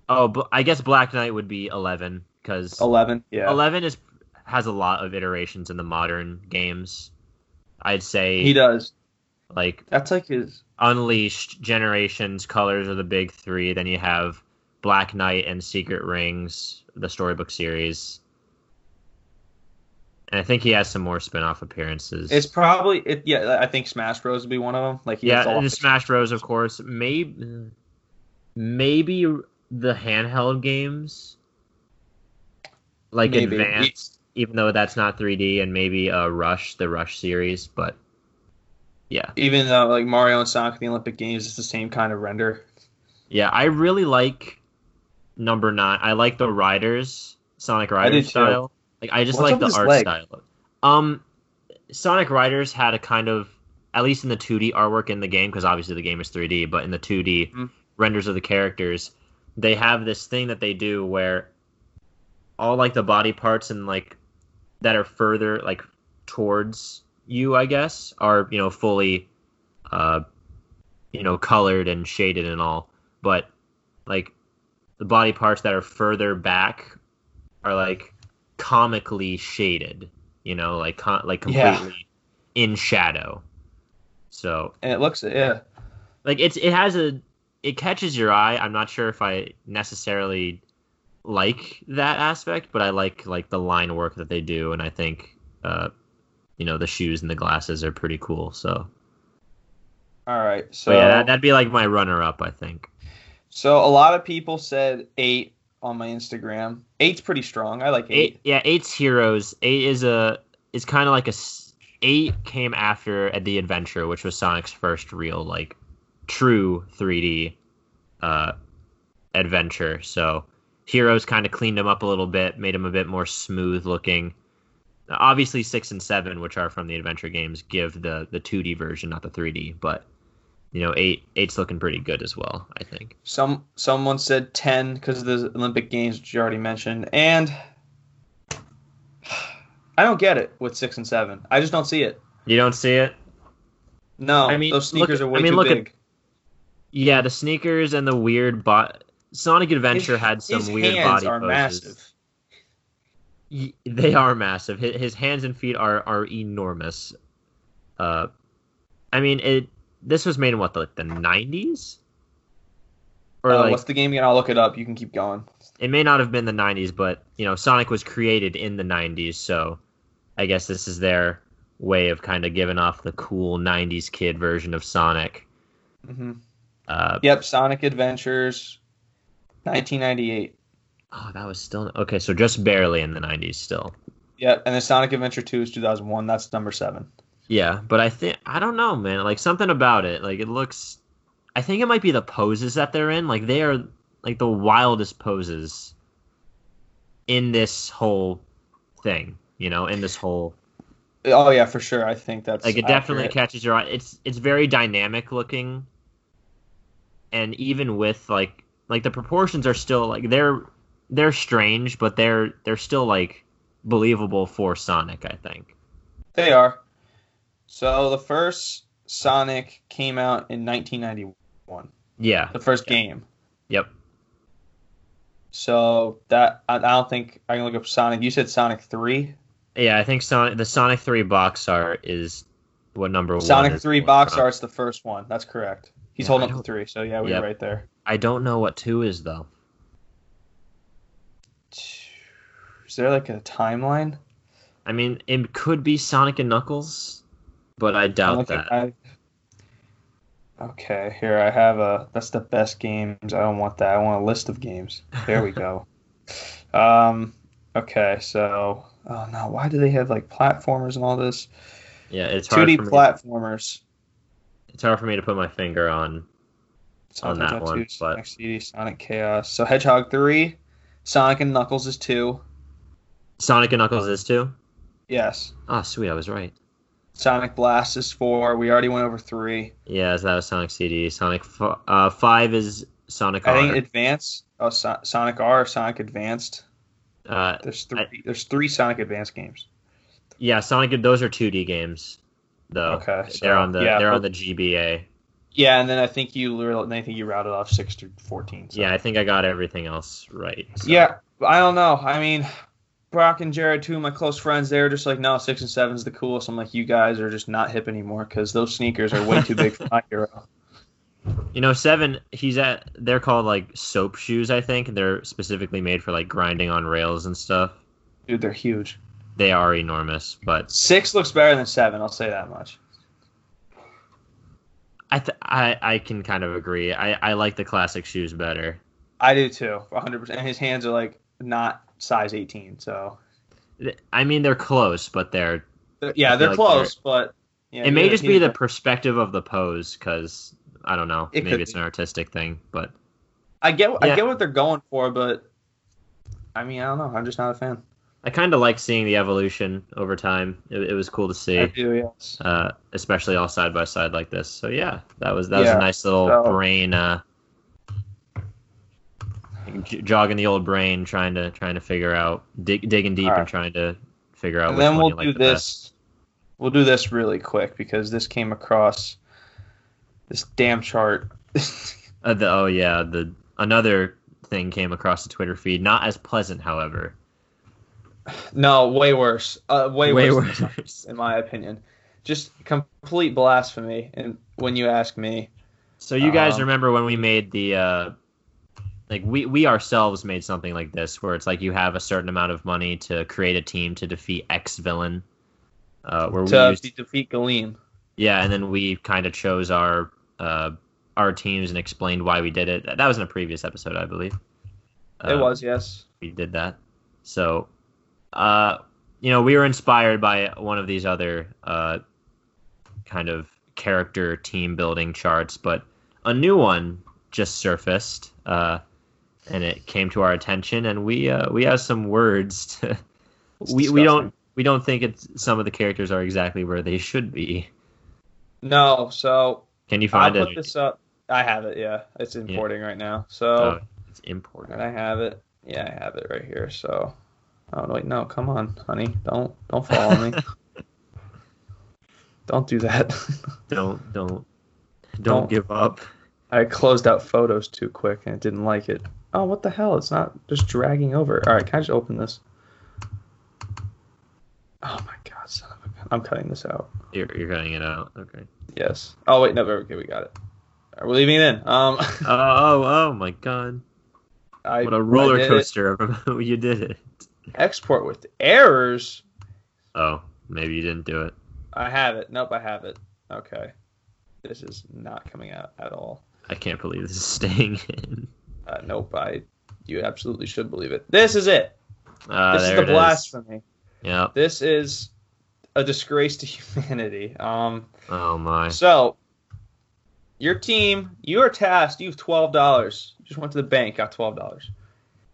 Oh, but I guess Black Knight would be eleven because
Eleven. Yeah.
eleven is has a lot of iterations in the modern games. I'd say
He does.
like
That's like his.
Unleashed, Generations, Colors are the big three. Then you have Black Knight and Secret Rings, the storybook series. And I think he has some more spin-off appearances.
It's probably it. Yeah, I think Smash Bros would be one of them. Like
yeah, and Smash Bros. Of course. Maybe, maybe the handheld games, like
Maybe.
Advanced, even though that's not 3D, and maybe uh, Rush, the Rush series. But yeah,
Even though like Mario and Sonic the Olympic Games, it's the same kind of render.
yeah, I really like number nine. I like the Riders, Sonic Riders style. Like I just
What's
like the art
leg?
style. Um, Sonic Riders had a kind of, at least in the 2D artwork in the game, because obviously the game is 3D, but in the 2D
Mhm.
renders of the characters, they have this thing that they do where all like the body parts and like that are further like towards you, I guess, are you know fully, uh, you know, colored and shaded and all, but like the body parts that are further back are like comically shaded, you know, like con- like
Yeah.
completely in shadow. So
And it looks yeah.
like it's it has a it catches your eye. I'm not sure if I necessarily like that aspect, but I like like the line work that they do, and I think uh, you know the shoes and the glasses are pretty cool. So,
All right.
so
So
yeah, that, that'd be like my runner up, I think.
so a lot of people said eight on my Instagram. Eight's pretty strong. I like eight.
Eight, yeah, eight's heroes. Eight is a is kind of like a eight came after the adventure, which was Sonic's first real like true 3D uh, adventure. So Heroes kind of cleaned him up a little bit, made him a bit more smooth looking. Obviously, six and seven, which are from the adventure games, give the the 2D version, not the 3D. But you know, eight eight's looking pretty good as well. I think.
Some someone said ten because of the Olympic Games, which you already mentioned, and [sighs] I don't get it with six and seven. I just don't see it.
You don't see it.
No,
I mean,
those
look
sneakers
at-
are way
I mean,
too
look at-
big.
Yeah, the sneakers and the weird bot. Sonic Adventure
His-
had some weird body
are
poses.
massive.
They are massive. His, his hands and feet are are enormous. Uh, I mean, it. This was made in what, like the nineties, or
Uh,
like
what's the game again? I'll look it up. You can keep going.
it may not have been the nineties, but you know, Sonic was created in the nineties, so I guess this is their way of kind of giving off the cool '90s kid version of Sonic.
hmm
Uh,
Yep, Sonic Adventures, 1998.
oh, that was still okay. So just barely in the '90s, still.
Yep, and then Sonic Adventure 2 is 2001. That's number seven.
Yeah, but I think I don't know, man. Like something about it, like it looks. I think it might be the poses that they're in. Like they are like the wildest poses in this whole thing. You know, in this whole
Oh yeah, for sure. I think that's
like it definitely
accurate.
catches your eye. It's it's very dynamic looking, and even with like like the proportions are still like they're they're strange, but they're they're still like believable for Sonic. I think.
They are. So the first Sonic came out in 1991.
Yeah.
The first game.
Yep.
So that I, I don't think I can look up Sonic. You said Sonic 3.
Yeah, I think Sonic the Sonic Three box art is what number one.
Sonic 3
for.
box art's the first one. That's correct. He's
Yeah,
holding up the 3. So yeah, we
Yep.
were right there.
I don't know what two is though.
Is there like a timeline?
I mean, it could be Sonic and Knuckles, but I doubt that.
I- okay, here I have a. That's the best games. I don't want that. I want a list of games. There we go. [laughs] um. Okay, so oh no, why do they have like platformers and all this?
Yeah, it's hard
2D
for me.
platformers.
It's hard for me to put my finger on.
Sonic
that
Adventure
one,
2,
but-
Sonic CD, Sonic Chaos. So Hedgehog three, Sonic and Knuckles is two.
Sonic and Knuckles is two.
Yes.
Oh, sweet, I was right.
Sonic Blast is four. We already went over three.
Yeah, so that was Sonic CD. Sonic f- uh, five is Sonic
I
R.
think Advance. Oh, so- Sonic R, Sonic Advanced.
uh,
There's three. there's three Sonic Advance games.
yeah, Sonic. Those are two D games, though.
Okay, so,
they're on the
yeah,
they're
but-
on the GBA.
Yeah, and then I think you I think you routed off six to fourteen. So.
Yeah, I think I got everything else right. so.
Yeah, I don't know. I mean, Brock and Jared, two of my close friends, they're just like, no, six and seven's the coolest. I'm like, you guys are just not hip anymore because those sneakers are way too big for my hero. [laughs]
You know, seven. He's at. They're called like soap shoes, I think. They're specifically made for like grinding on rails and stuff.
Dude, they're huge.
They are enormous, but
Six looks better than seven. I'll say that much.
I th- I I can kind of agree. I I like the classic shoes better.
I do too, 100. percent And his hands are like not size 18, so
I mean, they're close, but they're.
They're- yeah, they're
like
close, but yeah,
it may just be the perspective of the pose, because I don't know.
It
maybe it's
be.
an artistic thing, but
I get I get what they're going for, but I mean, I don't know. I'm just not a fan.
I kind of like seeing the evolution over time. It, it was cool to see.
I do, yes.
uh, especially all side by side like this. So yeah, that was that was a nice little
so-
brain, uh, j- jogging the old brain, trying to trying to figure out, dig, digging deep
All
and trying to figure out
And
which
then we'll
you like
do
the
this. We'll do this really quick because this came across this damn chart. [laughs]
Uh, the, oh yeah, the another thing came across the Twitter feed, not as pleasant, however.
No, way worse. Uh, way,
Way
worse,
worse.
in my opinion. Just complete blasphemy. And when you ask me,
So you guys
Um,
remember when we made the uh like we we ourselves made something like this where it's like you have a certain amount of money to create a team to defeat X villain. Uh, where we
to
used
defeat Galeem,
yeah, and then we kind of chose our uh our teams and explained why we did it. That was in a previous episode, I believe.
it
Uh,
was yes.
we did that. So, uh, you know, we were inspired by one of these other uh, kind of character team building charts, but a new one just surfaced. Uh, and it came to our attention, and we uh, we have some words. To,
It's
we we don't we don't think it's some of the characters are exactly where they should be.
No, so
Can you find
I'll
find
put
it?
this up. I have it. Yeah, it's importing right now. So
Oh, it's
importing.
and.
I have it. Yeah, I have it right here. So oh wait, no, come on, honey, don't don't follow me. [laughs] Don't do that. [laughs]
Don't don't don't
Don't.
give up.
I closed out photos too quick and it didn't like it. Oh, what the hell? It's not just dragging over. All right, can I just open this? Oh my god, son of a gun. I'm cutting this out.
You're, you're cutting it out. Okay.
Yes. Oh wait, no, okay, we got it. Are we leaving it in? Um, [laughs]
Oh oh oh my god!
I
What a roller coaster! you did it.
Export with errors.
Oh, maybe you didn't do it.
I have it. Nope, I have it. Okay. This is not coming out at all.
I can't believe this is staying in.
Uh, nope, I. You absolutely should believe it. This is it.
Uh,
this is the blasphemy.
Yeah.
This is a disgrace to [laughs] humanity. Um.
Oh my.
So, your team, you are tasked. You have twelve dollars. Just went to the bank, got twelve dollars.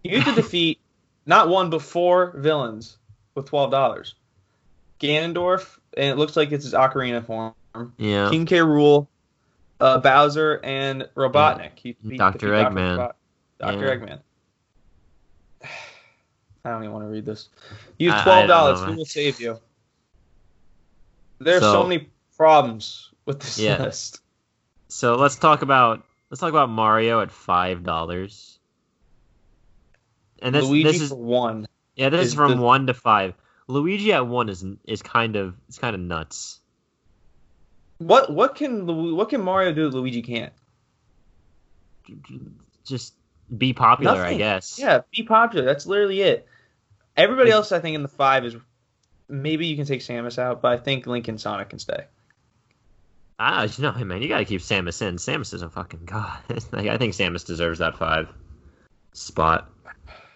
You need to [laughs] defeat not one but four villains with twelve dollars. Ganondorf, and it looks like it's his ocarina form.
Yeah.
King K. Rool, uh, Bowser, and Robotnik. He beat-
Dr.
defeat
Eggman.
Dr.
Yeah.
Eggman. [sighs] I don't even want to read this. You
I- I
have twelve dollars. Who will save you? There are so,
So-
many problems with this
Yeah.
list.
So let's talk about let's talk about Mario at five dollars. And this
Luigi
this is
one.
yeah this is
is
from
the-
one to five. Luigi at one is is kind of it's kind of nuts.
What what can what can Mario do that Luigi can't?
Just be popular, I guess.
Yeah, be popular. That's literally it. Everybody else, I think, in the five is maybe you can take Samus out, but I think Link and Sonic can stay.
Ah, you know, man, you gotta keep Samus in. Samus is a fucking god. [laughs] like, I think Samus deserves that five spot.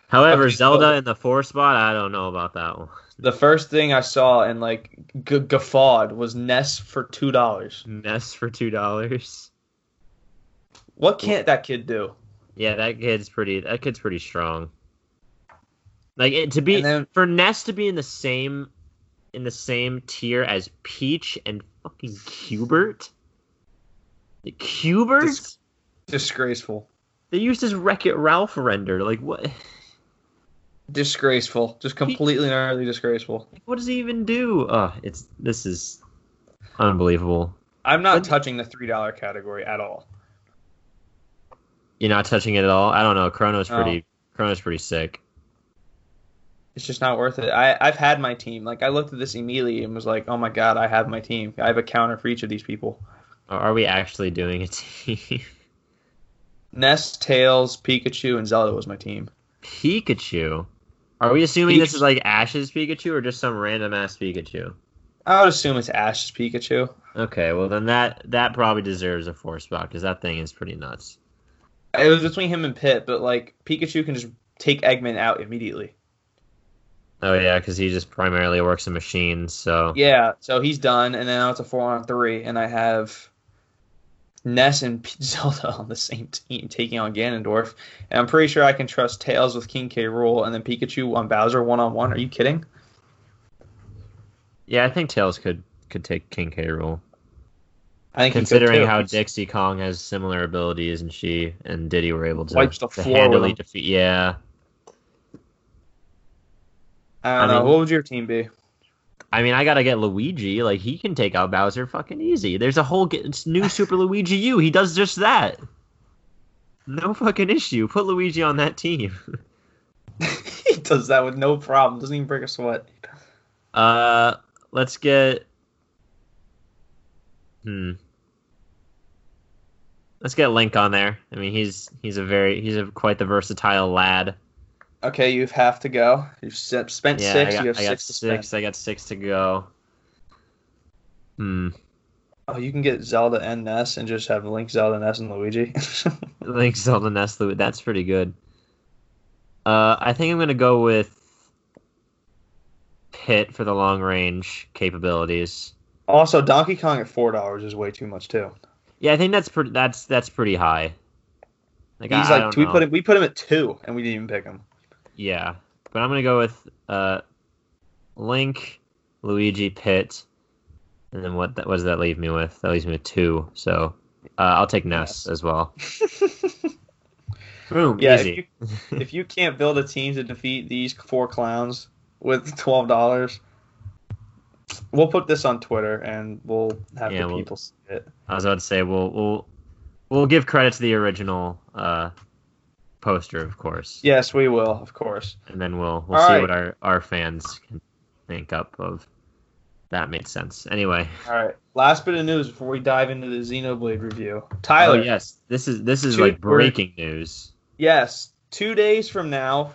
However,
Okay, so-
Zelda in the four spot, I don't know about that one.
The first thing I saw and like g- guffawed was Ness for two dollars.
Ness for two dollars.
What can't that kid do?
Yeah, that kid's pretty. That kid's pretty strong. Like it, to be
then-
for Ness to be in the same in the same tier as Peach and fucking Q*bert. The Q*bert?
Dis- Disgraceful.
they used his Wreck It Ralph render. Like what?
Disgraceful. Just completely and utterly disgraceful.
What does he even do? Oh, it's this is unbelievable.
I'm not
But-
touching the three dollar category at all.
You're not touching it at all. I don't know. Chrono's
No.
pretty. Chrono's pretty sick.
It's just not worth it. I, I've had my team. Like I looked at this immediately and was like, oh my god, I have my team. I have a counter for each of these people.
Are are we actually doing a [laughs] team?
Ness, Tails, Pikachu, and Zelda was my team.
Pikachu. Are we assuming this is like Ash's Pikachu or just some random ass Pikachu?
I would assume it's Ash's Pikachu.
Okay, well then that that probably deserves a four spot because that thing is pretty nuts.
It was between him and Pit, but like Pikachu can just take Eggman out immediately.
Oh yeah, because he just primarily works in machines. So
Yeah, so he's done, and then now it's a four on three, and I have Ness and [laughs] Zelda on the same team taking on Ganondorf, and I'm pretty sure I can trust Tails with King K. Rool, and then Pikachu on Bowser one on one. Are you kidding?
yeah, I think Tails could could take King K. Rool.
I think
Considering how Dixie Kong has similar abilities and she and Diddy were able to,
Wipes the
to handily defeat. Yeah,
I don't
I
know.
mean-
what would your team be?
I mean, I gotta get Luigi. Like he can take out Bowser fucking easy. There's a whole new [laughs] Super Luigi U. He does just that. No fucking issue. Put Luigi on that team. [laughs]
he does that with no problem. Doesn't even break a sweat.
Uh, let's get. Hmm. Let's get Link on there. I mean, he's he's a very he's a quite the versatile lad.
Okay, you have to go. You've spent
Yeah,
six.
I got,
you have
I got
six to
six. I got six to go. Hmm.
Oh, you can get Zelda and Ness and just have Link, Zelda, Ness, and Luigi. [laughs]
Link, Zelda, Ness, Lu- That's pretty good. Uh, I think I'm gonna go with Pit for the long range capabilities.
also, Donkey Kong at four dollars is way too much too.
Yeah, I think that's pretty. That's that's pretty high. Like
He's
I, I
like
don't
we
know.
put him we put him at two and we didn't even pick him.
Yeah, but I'm gonna go with uh, Link, Luigi, Pit, and then what? That, what does that leave me with? That leaves me with two. So uh, I'll take Ness
Ness.
as well. Boom,
Yeah, if
easy. [laughs]
if you can't build a team to defeat these four clowns with [laughs] twelve dollars, we'll put this on Twitter and we'll have
Yeah,
the
we'll-
people see it.
I was about to say we'll we'll we'll give credit to the original uh, poster, of course.
Yes, we will, of course.
and then we'll we'll
All
see
right.
what our our fans can think up of. That made sense. Anyway,
All right. Last bit of news before we dive into the Xenoblade review. Tyler,
oh yes, this is this is
Two-
like breaking news.
yes, two days from now,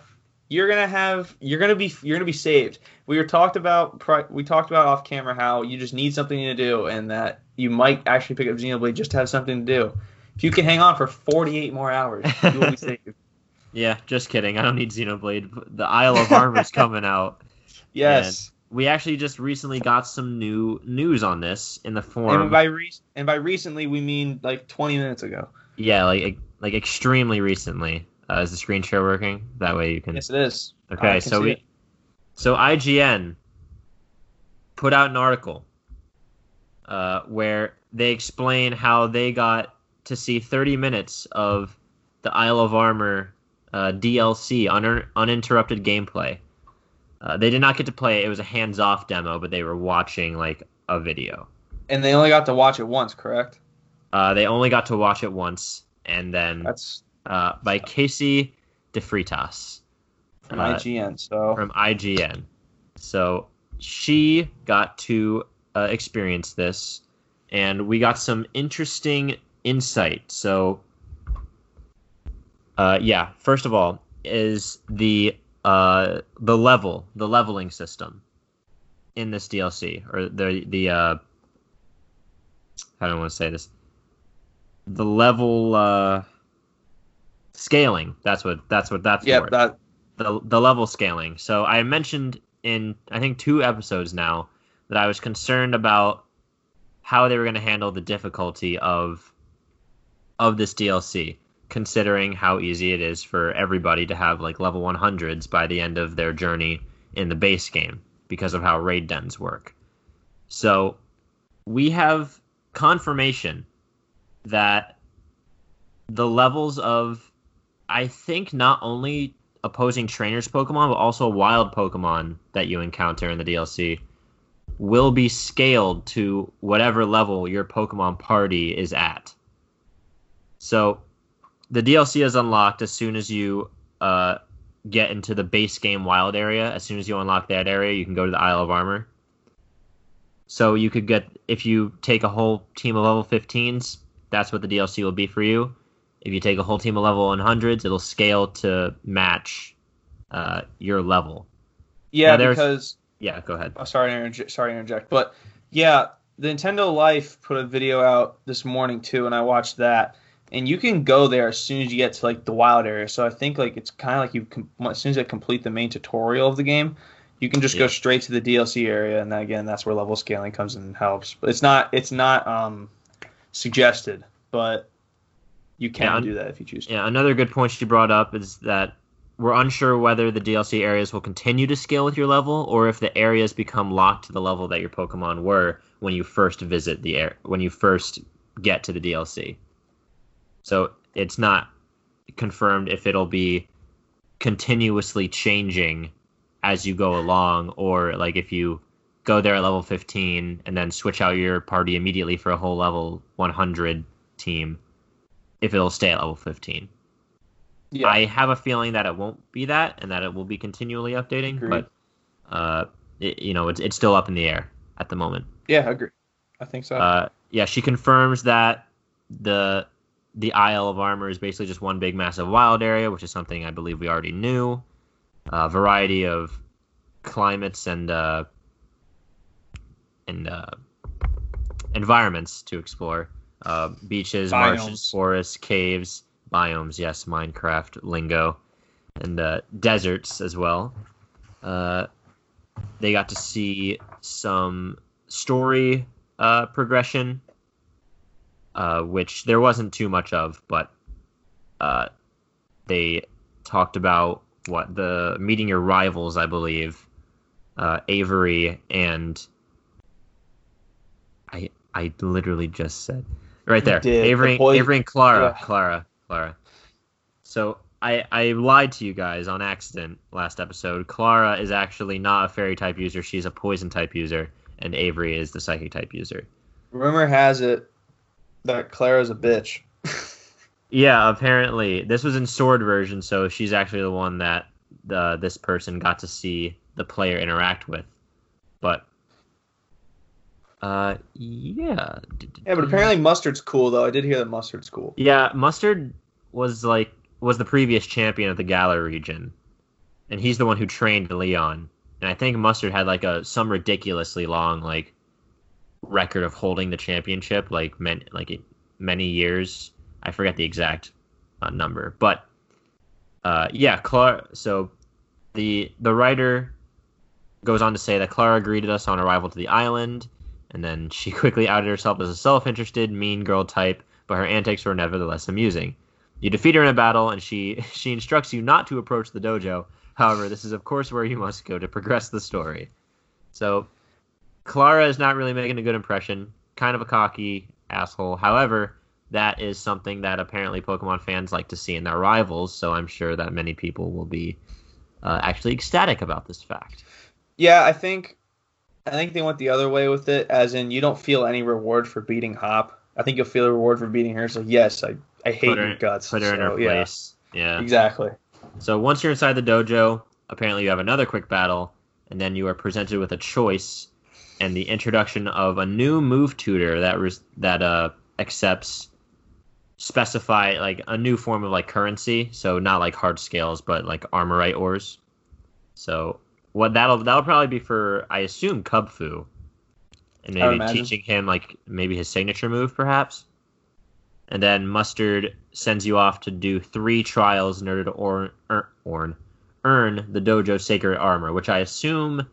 you're gonna have you're gonna be you're gonna be saved. We were talked about pri- we talked about off camera how you just need something to do and that you might actually pick up Xenoblade just to have something to do. If you can hang on for 48 more hours, you will be [laughs] saved.
Yeah, just kidding. I don't need Xenoblade. The Isle of Armor's coming out. [laughs]
Yes.
We actually just recently got some new news on this in the form.
And by re- and by recently we mean like 20 minutes ago.
yeah, like like extremely recently. Uh, is the screen share working? That way you can.
Yes, it is.
Okay, so we,
it.
so IGN put out an article uh, where they explain how they got to see 30 minutes of the Isle of Armor uh, DLC un- uninterrupted gameplay. Uh, they did not get to play it; it was a hands-off demo, but they were watching like a video.
and they only got to watch it once, correct?
Uh, they only got to watch it once, and then
That's
uh, by Casey DeFreitas.
from
Uh,
IGN. So
from IGN. So she got to uh, experience this, and we got some interesting insight. So, uh, yeah, first of all, is the uh, the level, the leveling system in this DLC, or the the uh, how don't want to say this? The level uh, scaling. That's what. That's what. That's
yeah,
for
that
the the level scaling. So I mentioned in I think two episodes now that I was concerned about how they were going to handle the difficulty of of this DLC, considering how easy it is for everybody to have like level 100s by the end of their journey in the base game because of how raid dens work. So we have confirmation that the levels of I think not only opposing trainers Pokemon, but also wild Pokemon that you encounter in the DLC will be scaled to whatever level your Pokemon party is at. So the DLC is unlocked as soon as you uh, get into the base game wild area. As soon as you unlock that area, you can go to the Isle of Armor. So you could get if you take a whole team of level 15s, that's what the DLC will be for you. If you take a whole team of level 100s, it'll scale to match uh, your level.
yeah because
Yeah, go ahead.
oh, sorry to interject, sorry to interject, but yeah, the Nintendo Life put a video out this morning too, and I watched that. And you can go there as soon as you get to like the wild area. So I think like it's kind of like you com- as soon as you complete the main tutorial of the game, you can just go straight to the DLC area, and then, again, that's where level scaling comes in and helps. But it's not it's not um suggested, but you can
Yeah,
do that if you choose. to.
Yeah, another good point she brought up is that we're unsure whether the DLC areas will continue to scale with your level, or if the areas become locked to the level that your Pokemon were when you first visit the air when you first get to the DLC. So it's not confirmed if it'll be continuously changing as you go along, or like if you go there at level 15 and then switch out your party immediately for a whole level 100 team, if it'll stay at level 15.
Yeah.
I have a feeling that it won't be that, and that it will be continually updating.
Agreed.
But uh, it, you know, it's it's still up in the air at the moment.
yeah, I agree. I think so.
Uh, yeah, she confirms that the the Isle of Armor is basically just one big massive wild area, which is something I believe we already knew. A variety of climates and uh, and uh, environments to explore. Uh, beaches, marshes, forests, caves, biomes. Yes, Minecraft lingo, and uh, deserts as well. Uh, they got to see some story uh, progression, uh, which there wasn't too much of, but uh, they talked about what the meeting your rivals, I believe, uh, Avery and I I literally just said right there. Avery
The
Avery and Clara
Yeah.
Clara Clara. So I I lied to you guys on accident last episode. Clara is actually not a fairy type user; she's a poison type user, and Avery is the psychic type user.
Rumor has it that Clara's a bitch.
Yeah, apparently this was in sword version, so she's actually the one that the this person got to see the player interact with. But uh yeah.
Yeah, but apparently Mustard's cool though. I did hear that Mustard's cool.
Yeah, Mustard was like was the previous champion of the Galar region. And he's the one who trained Leon. And I think Mustard had like a some ridiculously long like record of holding the championship like many like many years. I forget the exact uh, number, but uh, yeah, Clara. So the the writer goes on to say that Clara greeted us on arrival to the island, and then she [laughs] quickly outed herself as a self-interested, mean girl type, but her antics were nevertheless amusing. You defeat her in a battle, and she [laughs] she instructs you not to approach the dojo. However, this is of course where you must go to progress the story. So Clara is not really making a good impression. Kind of a cocky asshole. However, that is something that apparently Pokemon fans like to see in their rivals. So I'm sure that many people will be uh, actually ecstatic about this fact.
Yeah, I think I think they went the other way with it, as in you don't feel any reward for beating Hop. I think you'll feel a reward for beating her. So yes, I I hate
her-
your guts.
Put her in
So,
her
yeah,
place. Yeah.
Exactly.
So once you're inside the dojo, apparently you have another quick battle, and then you are presented with a choice and the introduction of a new move tutor that res- that uh accepts specify like a new form of like currency, so not like heart scales, but like armorite ores. So what that'll that'll probably be for I assume Kubfu, and maybe teaching him like maybe his signature move perhaps. And then Mustard sends you off to do three trials in order to or, earn, earn, earn the dojo sacred armor, which I assume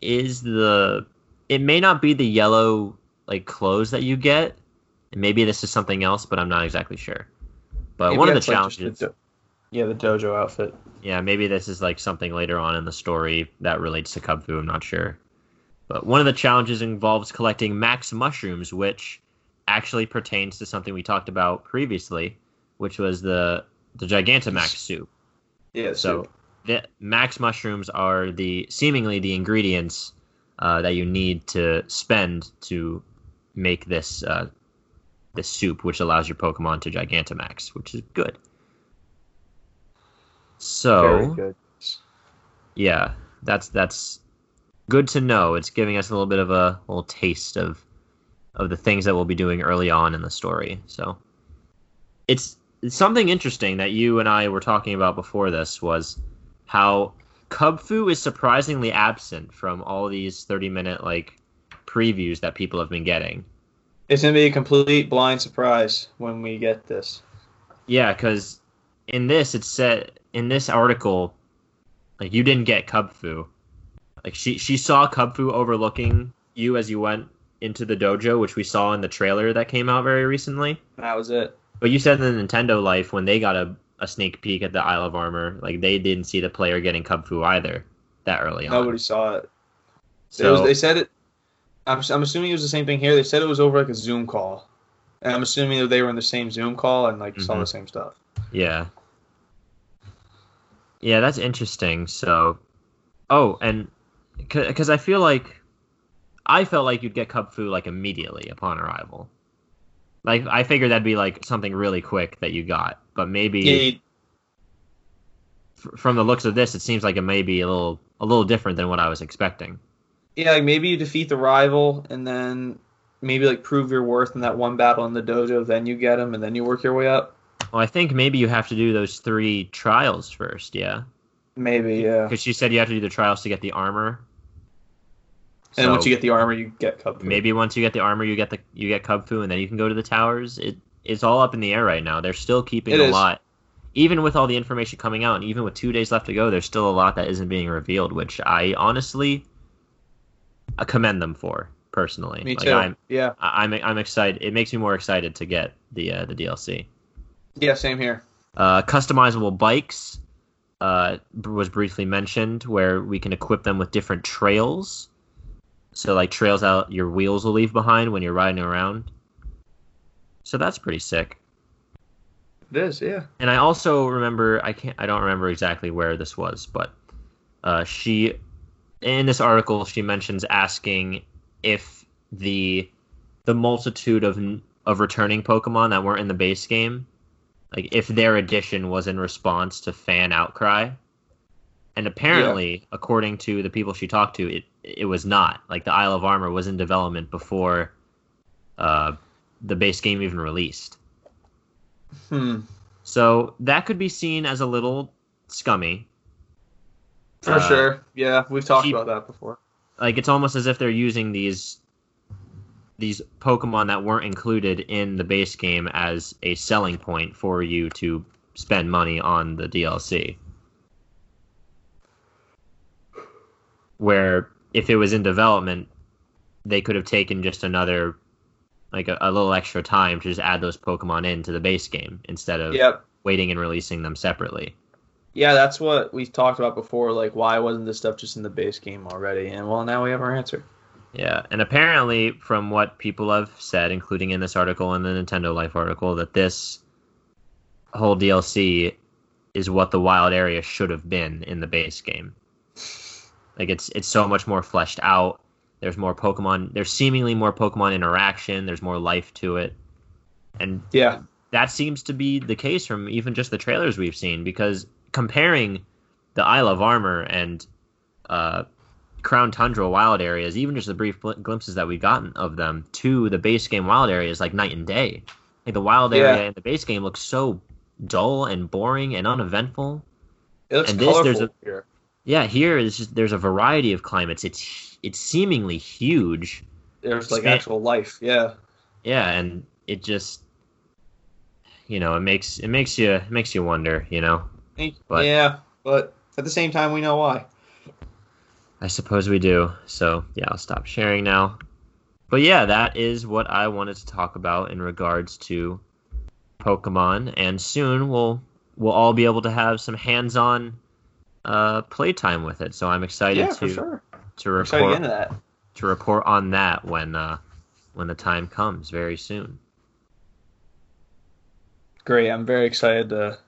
is the. It may not be the yellow like clothes that you get. And maybe this is something else, but I'm not exactly sure. But
Maybe
one of the
that's, like,
challenges,
the do- yeah, the dojo outfit.
yeah, maybe this is like something later on in the story that relates to Kubfu. I'm not sure. But one of the challenges involves collecting max mushrooms, which actually pertains to something we talked about previously, which was the the Gigantamax soup.
Yeah.
So the max mushrooms are the seemingly the ingredients uh, that you need to spend to make this uh, this soup, which allows your Pokemon to Gigantamax, which is good. So
good.
yeah, that's that's good to know. It's giving us a little bit of a little taste of of the things that we'll be doing early on in the story. So it's, it's something interesting that you and I were talking about before this was how Kubfu is surprisingly absent from all these 30 minute like previews that people have been getting.
It's gonna be a complete blind surprise when we get this.
Yeah, because in this it said in this article, like you didn't get Kubfu. Like she she saw Kubfu overlooking you as you went into the dojo, which we saw in the trailer that came out very recently.
That was it.
But you said in the Nintendo Life when they got a, a sneak peek at the Isle of Armor, like they didn't see the player getting Kubfu either that early on.
Nobody saw it. It
So
was, they said it. I'm, I'm assuming it was the same thing here. They said it was over like a Zoom call, and I'm assuming that they were in the same Zoom call and like saw
Mhm.
the same stuff.
Yeah. Yeah, that's interesting. So, oh, and because I feel like I felt like you'd get Kubfu like immediately upon arrival. Like I figured that'd be like something really quick that you got, but maybe
Yeah,
f- from the looks of this, it seems like it may be a little a little different than what I was expecting.
yeah, like maybe you defeat the rival and then maybe like prove your worth in that one battle in the dojo. Then you get him, and then you work your way up.
Well, I think maybe you have to do those three trials first, yeah,
Maybe, yeah.
because she said you have to do the trials to get the armor.
And
So-
once you get the armor, you get Cub.
Maybe once you get the armor, you get the you get Kubfu, and then you can go to the towers. It it's all up in the air right now. They're still keeping
It
a
is.
lot, even with all the information coming out, and even with two days left to go, there's still a lot that isn't being revealed, which I honestly I commend them for personally.
Me
Like,
too.
I'm
yeah,
I- I'm I'm excited. It makes me more excited to get the uh, the DLC.
yeah, same here.
Uh, customizable bikes uh, was briefly mentioned, where we can equip them with different trails. So like trails out your wheels will leave behind when you're riding around. So that's pretty sick.
It is, yeah.
And I also remember I can't I don't remember exactly where this was, but uh, she in this article she mentions asking if the the multitude of of returning Pokemon that weren't in the base game, like if their addition was in response to fan outcry. And apparently, yeah. according to the people she talked to, it it was not. Like the Isle of Armor was in development before uh, the base game even released.
Hmm.
So that could be seen as a little scummy.
For uh, sure. Yeah, we've talked about that before.
Like it's almost as if they're using these these Pokemon that weren't included in the base game as a selling point for you to spend money on the DLC. Where if it was in development, they could have taken just another like a, a, little extra time to just add those Pokemon into the base game instead of
yep.
waiting and releasing them separately.
Yeah, that's what we talked about before. Like, why wasn't this stuff just in the base game already? And well, now we have our answer.
Yeah, and apparently, from what people have said, including in this article and the Nintendo Life article, that this whole DLC is what the wild area should have been in the base game. Like it's it's so much more fleshed out. There's more Pokemon. There's seemingly more Pokemon interaction. There's more life to it, and
yeah,
that seems to be the case from even just the trailers we've seen. Because comparing the Isle of Armor and uh, Crown Tundra wild areas, even just the brief glimpses that we've gotten of them, to the base game wild areas, like night and day. Like the wild area yeah. in the base game looks so dull and boring and uneventful.
It looks and this, colorful there's a, here.
Yeah, here is just, there's a variety of climates. It's it's seemingly huge.
There's like Span- actual life, yeah.
Yeah, and it just you know, it makes it makes you it makes you wonder, you know.
But, yeah, but at the same time we know why.
I suppose we do. So, yeah, I'll stop sharing now. But yeah, that is what I wanted to talk about in regards to Pokemon, and soon we'll we'll all be able to have some hands-on uh, playtime with it. So I'm excited
yeah,
to
sure
to report to report on that when uh, when the time comes very soon.
Great, I'm very excited to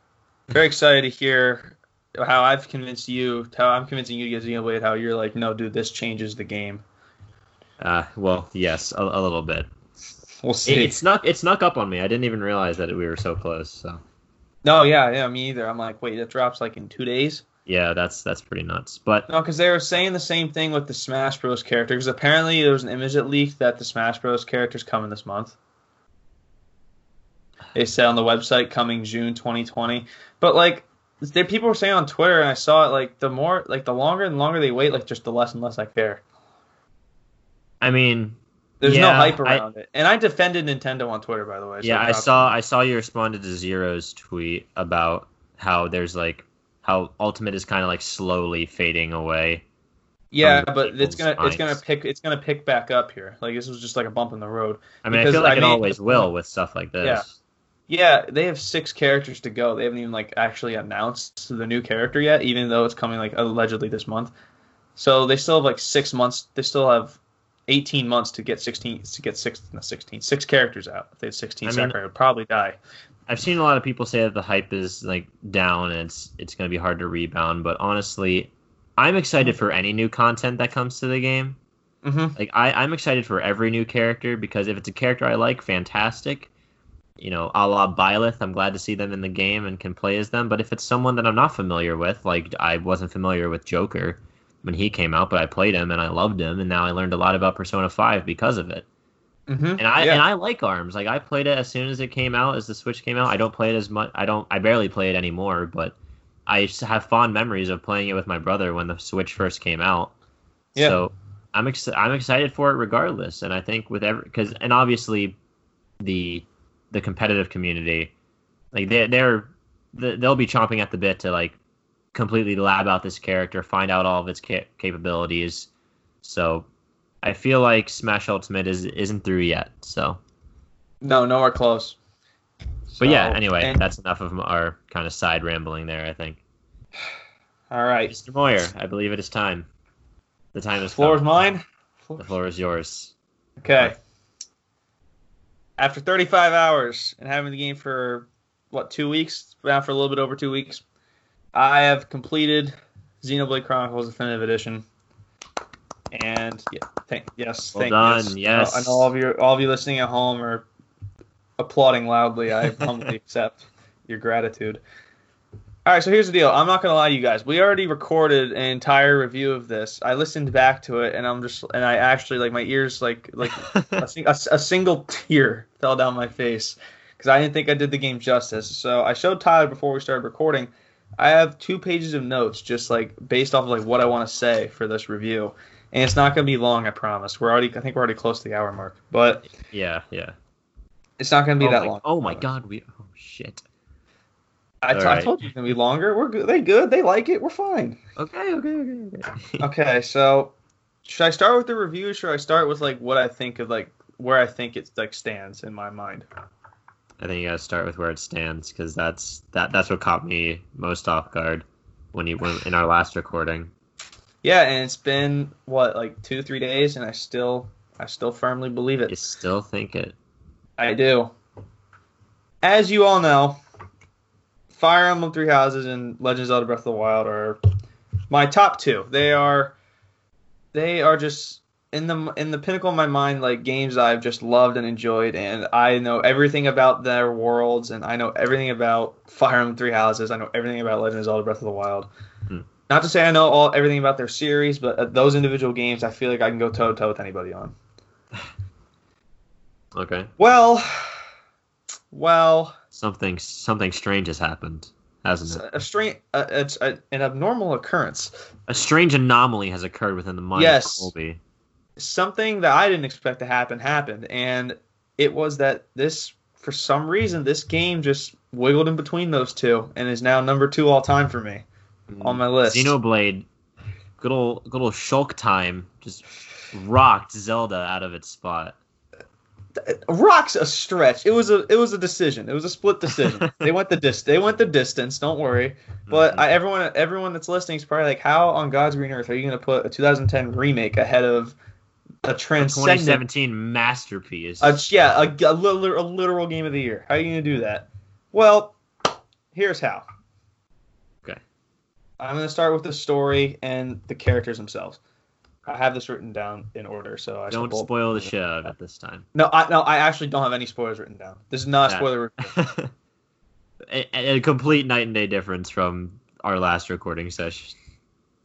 very excited to hear how I've convinced you, how I'm convincing you to get Xenoblade, how you're like, no, dude, this changes the game.
Uh, well, yes, a, a little bit.
We'll see.
It, it, snuck it snuck up on me. I didn't even realize that we were so close. So.
No, yeah, yeah, me either. I'm like, wait, that drops like in two days.
Yeah, that's that's pretty nuts. But
no, because they were saying the same thing with the Smash Bros. character. Because apparently there was an image that leaked that the Smash Bros. characters coming this month. They said on the website coming June 2020. But like, there people were saying on Twitter, and I saw it. Like the more, like the longer and longer they wait, like just the less and less I care.
I mean,
there's yeah, no hype around I, it. And I defended Nintendo on Twitter, by the way.
So yeah, I saw I saw you responded to Zero's tweet about how there's like how Ultimate is kind of like slowly fading away.
Yeah, but it's gonna minds. it's gonna pick it's gonna pick back up here. Like this was just like a bump in the road.
I mean, I feel like I it always will with stuff like this.
Yeah. Yeah, they have six characters to go. They haven't even like actually announced the new character yet, even though it's coming like allegedly this month. So they still have like six months. They still have 18 months to get 16 to get six not 16 six characters out. If they had 16 I mean, would probably die.
I've seen a lot of people say that the hype is like down and it's it's going to be hard to rebound. But honestly, I'm excited for any new content that comes to the game.
Mm-hmm.
Like I, I'm excited for every new character because if it's a character I like, fantastic. You know, a la Byleth, I'm glad to see them in the game and can play as them. But if it's someone that I'm not familiar with, like I wasn't familiar with Joker when he came out, but I played him and I loved him, and now I learned a lot about Persona 5 because of it.
Mm-hmm.
And I yeah. and I like Arms. Like I played it as soon as it came out, as the Switch came out. I don't play it as much. I don't. I barely play it anymore. But I have fond memories of playing it with my brother when the Switch first came out. Yeah. So I'm ex- I'm excited for it regardless. And I think with every because and obviously the the competitive community, like they they're they'll be chomping at the bit to like completely lab out this character, find out all of its ca- capabilities. So I feel like Smash Ultimate is isn't through yet. So
no, nowhere close.
But yeah, anyway,
and-
that's enough of our kind of side rambling there. I think. [sighs]
all right.
Mr. Moyer, I believe it is time. The time is
Floor is mine.
The floor is yours.
Okay. After 35 hours and having the game for what two weeks, now for a little bit over two weeks, I have completed Xenoblade Chronicles Definitive Edition. And yeah, thank yes,
Well
thank
done,
you.
yes.
Know all of you, all of you listening at home are applauding loudly. I [laughs] humbly accept your gratitude. All right, so here's the deal. I'm not gonna lie to you guys. We already recorded an entire review of this. I listened back to it, and I'm just, and I actually like my ears, like, like [laughs] a, sing- a, a single tear fell down my face because I didn't think I did the game justice. So I showed Tyler before we started recording. I have two pages of notes, just like based off of like what I want to say for this review, and it's not gonna be long. I promise. We're already, I think we're already close to the hour mark, but
yeah, yeah.
it's not gonna be
oh
that
my,
long.
Oh my god, we. Oh shit.
I, t-
All
I told you it's gonna be longer. We're good. They good. They like it. We're fine.
Okay, okay, okay, okay. [laughs]
Okay, so should I start with the review? Or should I start with like what I think of like where I think it like stands in my mind?
I think you gotta start with where it stands because that's that that's what caught me most off guard when you went in our last recording.
Yeah, and it's been what like two three days, and I still I still firmly believe it.
You still think it?
I do. As you all know, Fire Emblem Three Houses and Legends of Zelda Breath of the Wild are my top two. They are they are just in the in the pinnacle of my mind like games I've just loved and enjoyed and I know everything about their worlds and I know everything about Fire Emblem Three Houses. I know everything about Legends of Zelda Breath of the Wild.
Hmm.
Not to say I know all everything about their series, but uh, those individual games I feel like I can go toe to toe with anybody on.
Okay.
Well, well,
Something something strange has happened, hasn't it?
a strange, uh, it's a, an abnormal occurrence.
A strange anomaly has occurred within the mind
Yes.
of Colby.
Something that I didn't expect to happen happened, and it was that this, for some reason, this game just wiggled in between those two, and is now number two all time for me on my list.
Xenoblade, good old good old Shulk time, just rocked Zelda out of its spot.
Rock's a stretch. It was a it was a decision. It was a split decision. [laughs] they went the dis they went the distance. Don't worry. But
Mhm.
I, everyone everyone that's listening is probably like, how on God's green earth are you going to put a 2010 remake ahead of a
A
transcendent
2017 masterpiece.
A, yeah, a, a, literal, a literal game of the year. How are you going to do that? Well, here's how. I'm going to start with the story and the characters themselves. I have this written down in order, so I
Don't spoil the shit out of it this time.
No, I no, I actually don't have any spoilers written down. This is not a spoiler. [laughs]
a, a complete night and day difference from our last recording session.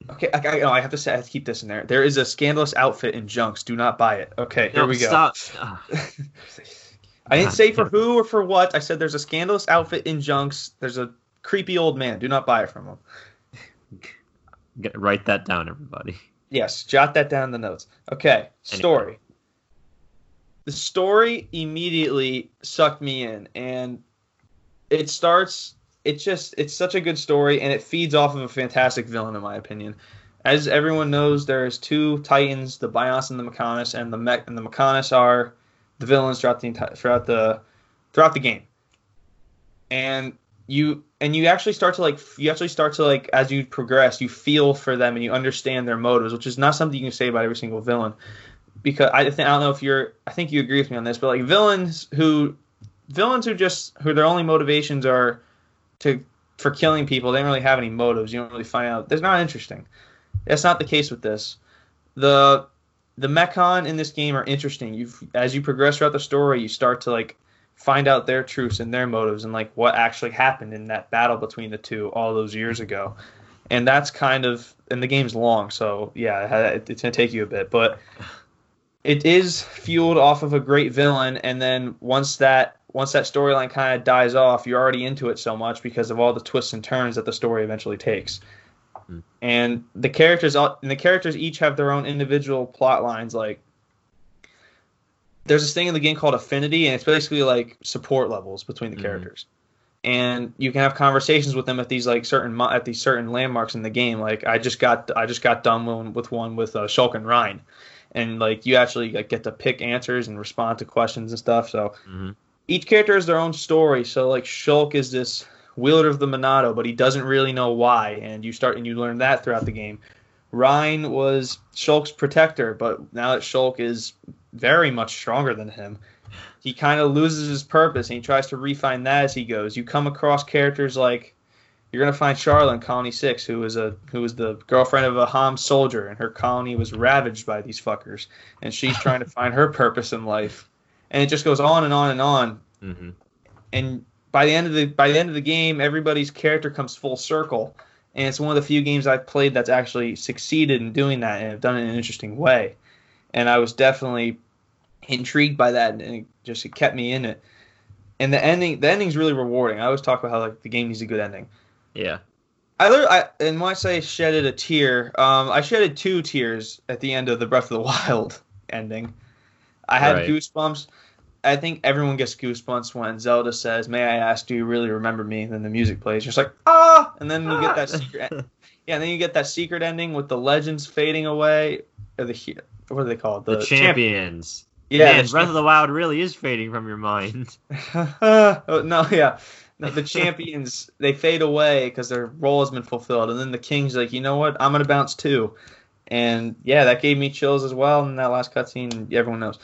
Okay, I, I, no, I have to say, I have to keep this in there. There is a scandalous outfit in Junks. Do not buy it. Okay, here we go.
Stop. [laughs] Ah.
I didn't say for who or for what. I said there's a scandalous outfit in Junks. There's a creepy old man. Do not buy it from him.
Get, write that down, everybody. [laughs]
Yes, jot that down in the notes. Okay, story. The story immediately sucked me in, and it starts. It's just it's such a good story, and it feeds off of a fantastic villain, in my opinion. As everyone knows, there's two titans, the Bionis and the Mechonis, and the Mech and the Mechonis are the villains throughout the entire throughout the throughout the game. And you and you actually start to like you actually start to like as you progress you feel for them and you understand their motives which is not something you can say about every single villain. Because i think i don't know if you're i think you agree with me on this but like villains who villains who just who their only motivations are to for killing people they don't really have any motives you don't really find out that's not interesting. That's not the case with this. The the mechon in this game are interesting. You as you progress throughout the story you start to like find out their truths and their motives and like what actually happened in that battle between the two all those years ago. And that's kind of and the game's long, so yeah, it's gonna take you a bit, but it is fueled off of a great villain. And then once that once that storyline kind of dies off, you're already into it so much because of all the twists and turns that the story eventually takes.
Hmm.
And the characters, all- and the characters each have their own individual plot lines. Like there's this thing in the game called affinity, and it's basically like support levels between the
Mhm.
characters. And you can have conversations with them at these like certain at these certain landmarks in the game. Like I just got I just got done one- with one with uh, Shulk and Ryan, and like you actually like get to pick answers and respond to questions and stuff. So
hmm
each character has their own story. So like Shulk is this wielder of the Monado, but he doesn't really know why, and you start and you learn that throughout the game. Reyn was Shulk's protector, but now that Shulk is very much stronger than him, he kind of loses his purpose and he tries to refine that as he goes. You come across characters like you're gonna find Sharla in Colony Six, who was a who was the girlfriend of a Homs soldier, and her colony was ravaged by these fuckers, and she's [laughs] trying to find her purpose in life, and it just goes on and on and on.
Mm-hmm.
And by the end of the by the end of the game, everybody's character comes full circle, and it's one of the few games I've played that's actually succeeded in doing that and have done it in an interesting way. And I was definitely intrigued by that, and it just it kept me in it. And the ending, the ending's really rewarding. I always talk about how like the game needs a good ending.
Yeah.
I, I and when I say shedded a tear, um, I shedded two tears at the end of the Breath of the [laughs] Wild ending. I had
Right.
goosebumps. I think everyone gets goosebumps when Zelda says, "May I ask, do you really remember me?" And then the music plays. You're just like, ah, and then you get that [laughs] secret. yeah, and then you get that secret ending with the legends fading away. Or the he- what are they called?
the,
champ-
champions.
Yeah,
Man,
the
Breath of the Wild really is fading from your mind. [laughs]
oh, no, yeah. No, the [laughs] champions they fade away because their role has been fulfilled, and then the king's like, you know what, I'm gonna bounce too, and yeah, that gave me chills as well. And that last cutscene, everyone knows.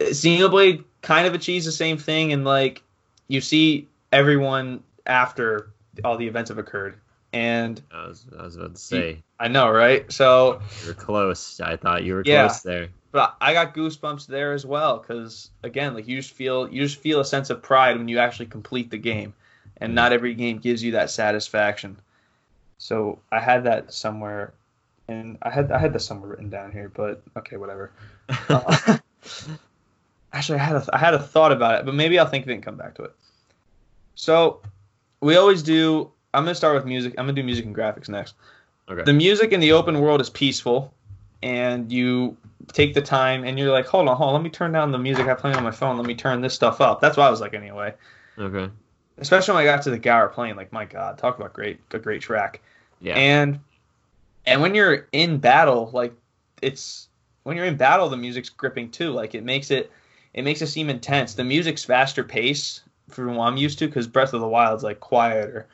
Xenoblade kind of achieves the same thing, and like you see everyone after all the events have occurred, and
I was, I was about to say
I know, right? So
you're close. I thought you were
Yeah.
close there.
But I got goosebumps there as well because again, like you just feel you just feel a sense of pride when you actually complete the game, and not every game gives you that satisfaction. So I had that somewhere, and I had I had that somewhere written down here, but okay, whatever. Uh, [laughs] actually, I had a I had a thought about it, but maybe I'll think of it and come back to it. So we always do. I'm gonna start with music. I'm gonna do music and graphics next.
okay.
The music in the open world is peaceful, and you take the time and you're like, hold on, hold on, let me turn down the music I play on my phone. Let me turn this stuff up. That's what I was like anyway.
okay.
Especially when I got to the Gaur Plain, like, my God, talk about great, a great track.
Yeah.
And and when you're in battle, like it's when you're in battle, the music's gripping too. Like it makes it it makes it seem intense. The music's faster pace from what I'm used to because Breath of the Wild's like quieter.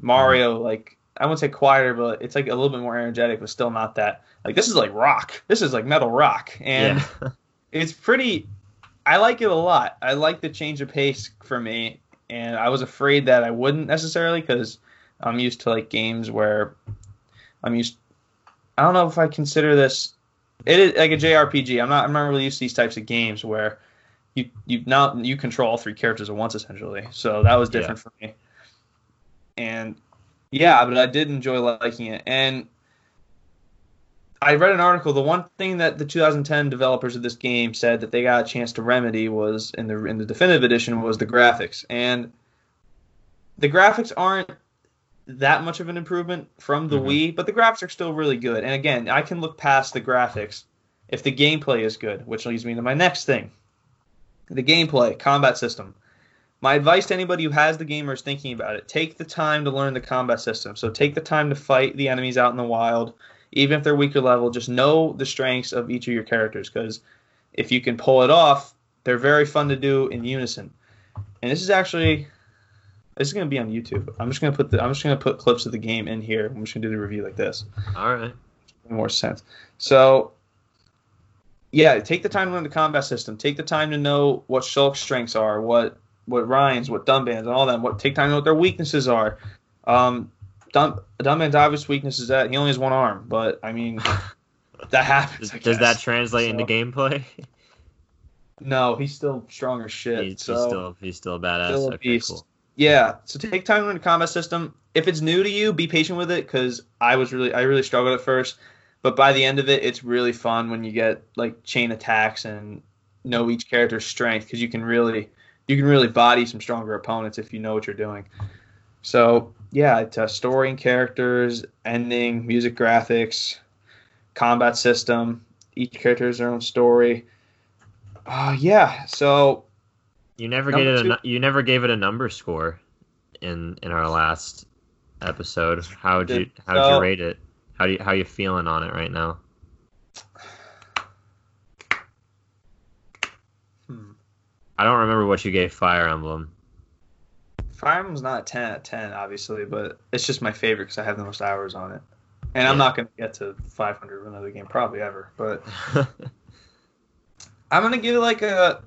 Mario like I wouldn't say quieter, but it's like a little bit more energetic, but still not that. Like this is like rock. This is like metal rock, and
yeah. [laughs]
it's pretty. I like it a lot. I like the change of pace for me, and I was afraid that I wouldn't necessarily because I'm used to like games where I'm used. I don't know if I consider this. It is like a JRPG. I'm not. I'm not really used to these types of games where you you now you control all three characters at once essentially. So that was different for me. And yeah, but I did enjoy liking it. And I read an article. The one thing that the 2010 developers of this game said that they got a chance to remedy was in the in the definitive edition was the graphics, and the graphics aren't that much of an improvement from the
Mhm.
Wii, but the graphics are still really good. And again, I can look past the graphics if the gameplay is good, which leads me to my next thing: the gameplay, combat system. My advice to anybody who has the game or is thinking about it: take the time to learn the combat system. So take the time to fight the enemies out in the wild even if they're weaker level, just know the strengths of each of your characters because if you can pull it off, they're very fun to do in unison. And this is actually this is gonna be on YouTube. I'm just gonna put the I'm just gonna put clips of the game in here. I'm just gonna do the review like this.
All right.
More sense. So yeah, take the time to learn the combat system. Take the time to know what Shulk's strengths are, what what Ryan's, what Dunban's, and all that. What take time to know what their weaknesses are. Um, Dun, Dunban's obvious weakness is that he only has one arm, but I mean [laughs] that happens.
Does, does that translate into gameplay? [laughs]
No, he's still strong as shit.
he's,
so
he's still he's still a badass.
still a
okay, cool.
yeah. So take time to learn the combat system. If it's new to you, be patient with it because I was really I really struggled at first, but by the end of it, it's really fun when you get like chain attacks and know each character's strength because you can really you can really body some stronger opponents if you know what you're doing. So yeah, it's uh, story and characters, ending, music, graphics, combat system. Each character has their own story. Uh, yeah. So
You never it a you never gave it a number score in in our last episode. How would you how would
so-
you rate it? How do you, how you feeling on it right now? I don't remember what you gave Fire Emblem.
Fire Emblem's not a 10 out of 10, obviously, but it's just my favorite because I have the most hours on it. And I'm not going to get to 500 with another game, probably ever. But [laughs] I'm going to give it like a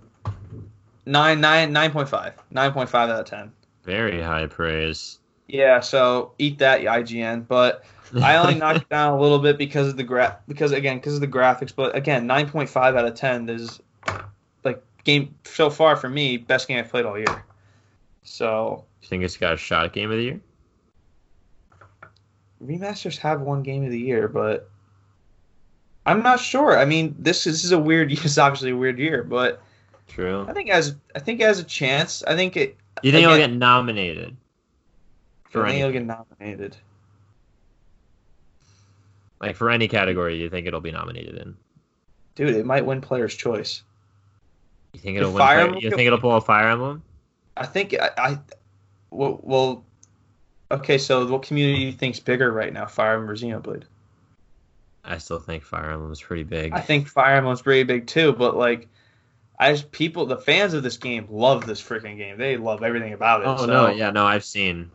9, 9, 9.5. 9.5 out of 10.
Very high praise.
Yeah, so eat that, IGN. But [laughs] I only knocked it down a little bit because of the gra- because again because of the graphics. But again, 9.5 out of 10 is game so far for me best game I've played all year. So
You think it's got a shot at game of the year?
remasters have one game of the year, but I'm not sure. I mean, this is, this is a weird. [laughs] Year, it's obviously a weird year, but
True.
I think as I think it has a chance. I think it.
You think it'll get nominated? For
I think
any,
it'll get nominated.
like for any category, you think it'll be nominated in?
Dude, it might win Player's Choice.
You think it'll win?
Fire
you think it'll pull a Fire Emblem?
I think I, I well, well okay, so what community do you think's bigger right now, Fire Emblem or Xenoblade?
I still think Fire Emblem is pretty big.
I think Fire Emblem's pretty big too, but like I just people the fans of this game love this freaking game. They love everything about it.
oh
so
no, yeah, no, I've seen.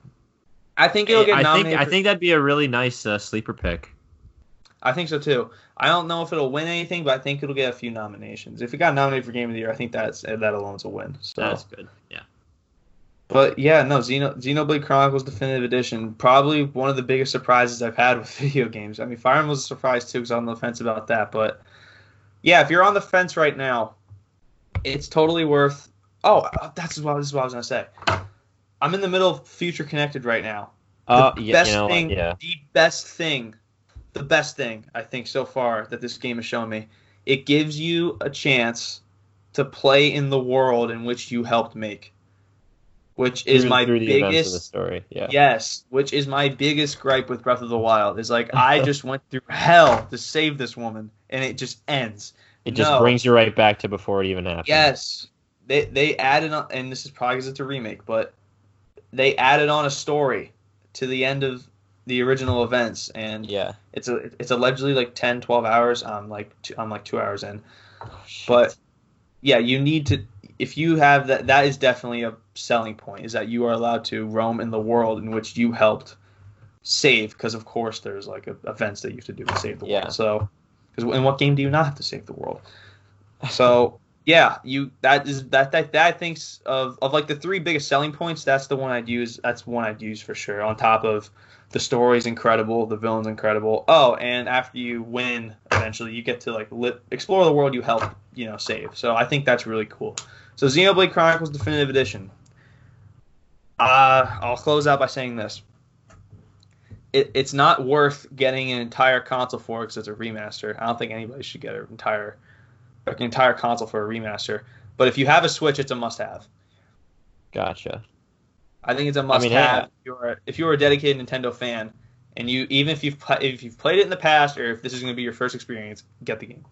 I think it'll get
I think
nominated.
I think that'd be a really nice uh, sleeper pick.
I think so too. I don't know if it'll win anything, but I think it'll get a few nominations. If it got nominated for Game of the Year, I think that's that alone's a win. So,
That's good. Yeah.
but yeah, no, Xeno, Xenoblade Chronicles Definitive Edition, probably one of the biggest surprises I've had with [laughs] video games. I mean, Fire Emblem was a surprise too, because I'm on the fence about that. But yeah, if you're on the fence right now, it's totally worth. Oh, uh, that's what this is what I was gonna say. I'm in the middle of Future Connected right now. The
yeah,
best
you know,
thing,
yeah.
the best thing, the best thing I think so far that this game has shown me. It gives you a chance to play in the world in which you helped make, which is
Through-
my
through the events of the
biggest.
story. Yeah.
Yes, which is my biggest gripe with Breath of the Wild is like [laughs] I just went through hell to save this woman, and it just ends.
It just
No.
brings you right back to before it even happened.
Yes, they they added on, and this is probably because it's a remake, but they added on a story to the end of the original events, and
Yeah.
it's a it's allegedly like 10, 12 hours. I'm like two, I'm like two hours in,
Oh,
but yeah, you need to if you have that. That is definitely a selling point. Is that you are allowed to roam in the world in which you helped save? Because of course there's like a, events that you have to do to save the
Yeah.
world. So, because in what game do you not have to save the world? [laughs] So yeah, you that is that that that I think's of of like the three biggest selling points. That's the one I'd use. That's one I'd use for sure. On top of the story's incredible, the villain's incredible. Oh, and after you win, eventually you get to like li- explore the world you helped you know save. So I think that's really cool. So Xenoblade Chronicles Definitive Edition. Uh, I'll close out by saying this. It, it's not worth getting an entire console for because it's a remaster. I don't think anybody should get an entire an entire console for a remaster. But if you have a Switch, it's a must-have.
Gotcha.
I think it's a
mean,
must-have.
yeah.
If you're if you're a dedicated Nintendo fan, and you even if you've if you've played it in the past or if this is going to be your first experience, get the game.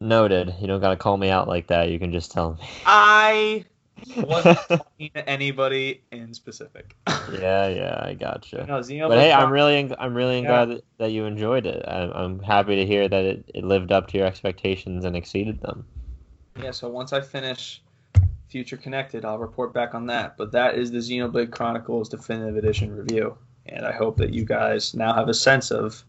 Noted. You don't gotta call me out like that. You can just tell me.
I [laughs] wasn't talking to anybody in specific. [laughs]
yeah, yeah, I gotcha.
no, Xenoblade
But hey, I'm really, I'm really
Yeah.
glad that, that you enjoyed it. I'm, I'm happy to hear that it, it lived up to your expectations and exceeded them.
Yeah, so once I finish Future Connected, I'll report back on that. But that is the Xenoblade Chronicles Definitive Edition review. And I hope that you guys now have a sense of,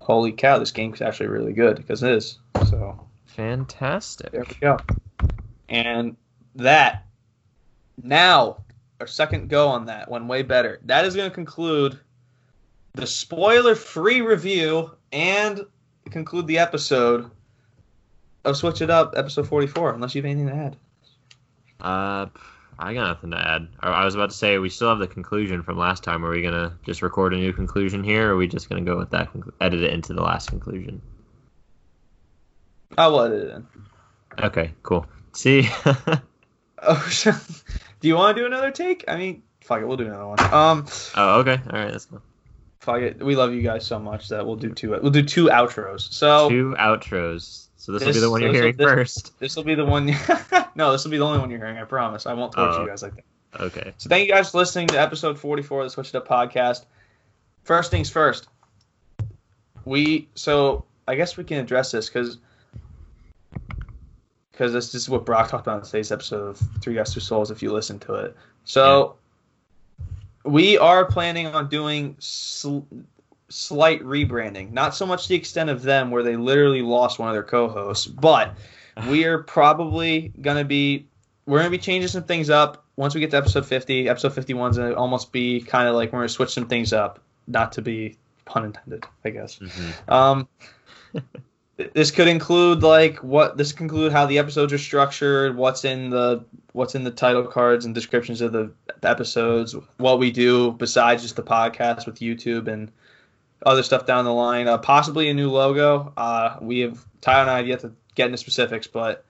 holy cow, this game's actually really good, because it is. So
Fantastic.
there we go. And that, now, our second go on that, went way better. That is going to conclude the spoiler free review and conclude the episode of Switch It Up, episode 44, unless you have anything to add.
Uh, I got nothing to add. I I was about to say we still have the conclusion from last time. Are we gonna just record a new conclusion here, or are we just gonna go with that, conclu- edit it into the last conclusion?
I'll edit it in.
Okay, cool. See, [laughs]
Oh, [laughs] do you want to do another take? I mean, fuck it, we'll do another one. Um,
oh, okay, all right, let's go.
fuck it, we love you guys so much that we'll do two. We'll do two outros. So
Two outros. So this, will be the one you're
this
hearing
this-
first.
this will be the one. [laughs] no, this will be the only one you're hearing. I promise. I won't torture
Oh.
you guys like that.
Okay.
So thank you guys for listening to episode 44 of the Switch It Up podcast. First things first. We so I guess we can address this because because this, this is what Brock talked about in today's episode of Three Guys Two Souls. If you listen to it, so we are planning on doing sl- slight rebranding. Not so much the extent of them where they literally lost one of their co-hosts, but [sighs] we are probably gonna be we're gonna be changing some things up once we get to episode 50. Episode 51 is gonna almost be kind of like we're gonna switch some things up, not to be pun intended, I guess.
Mhm.
Um, [laughs] this could include like what this could include how the episodes are structured, what's in the what's in the title cards and descriptions of the, the episodes, what we do besides just the podcast with YouTube and other stuff down the line. Uh, possibly a new logo. Uh, we have Tyler and I have yet to get into specifics, but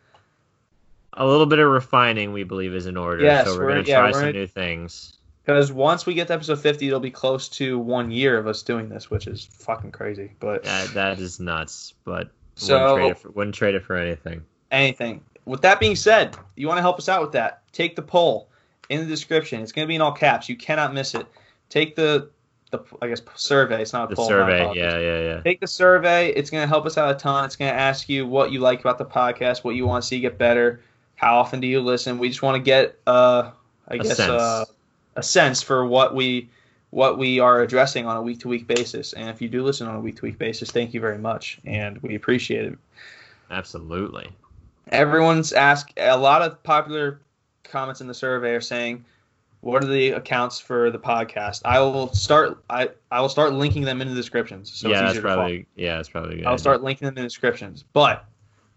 A little bit of refining, we believe, is in order.
Yes,
so we're,
we're-
gonna
yeah,
try some
gonna-
new things.
because once we get to episode 50, it'll be close to one year of us doing this, which is fucking crazy. But
That that is nuts, but
So-
wouldn't trade it for, wouldn't trade it for anything.
anything. With that being said, you want to help us out with that? Take the poll in the description. It's going to be in all caps. You cannot miss it. Take the the I guess survey. It's not a
The
poll.
survey, yeah, yeah, yeah.
Take the survey. It's going to help us out a ton. It's going to ask you what you like about the podcast, what you want to see get better, how often do you listen. We just want to get uh I
A
guess
sense.
uh a sense for what we what we are addressing on a week to week basis. And if you do listen on a week to week basis, thank you very much, and we appreciate it
Absolutely.
everyone's asked a lot of popular comments in the survey are saying what are the accounts for the podcast i will start i i will start linking them in the descriptions so
yeah,
it's
that's probably yeah, that's probably good.
i'll
idea.
start linking them in the descriptions but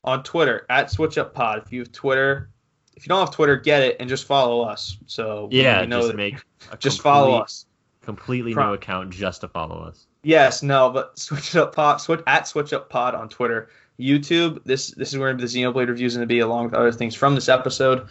on twitter at switch up pod if you have twitter if you don't have twitter get it and just follow us so
Yeah,
know
just
that-
make [laughs]
just follow us
Completely
Pro-
new account just to follow us.
Yes, no, but [laughs] switch up pod, switch at switch up pod on Twitter, YouTube. This this is where the Xenoblade reviews going to be, along with other things from this episode.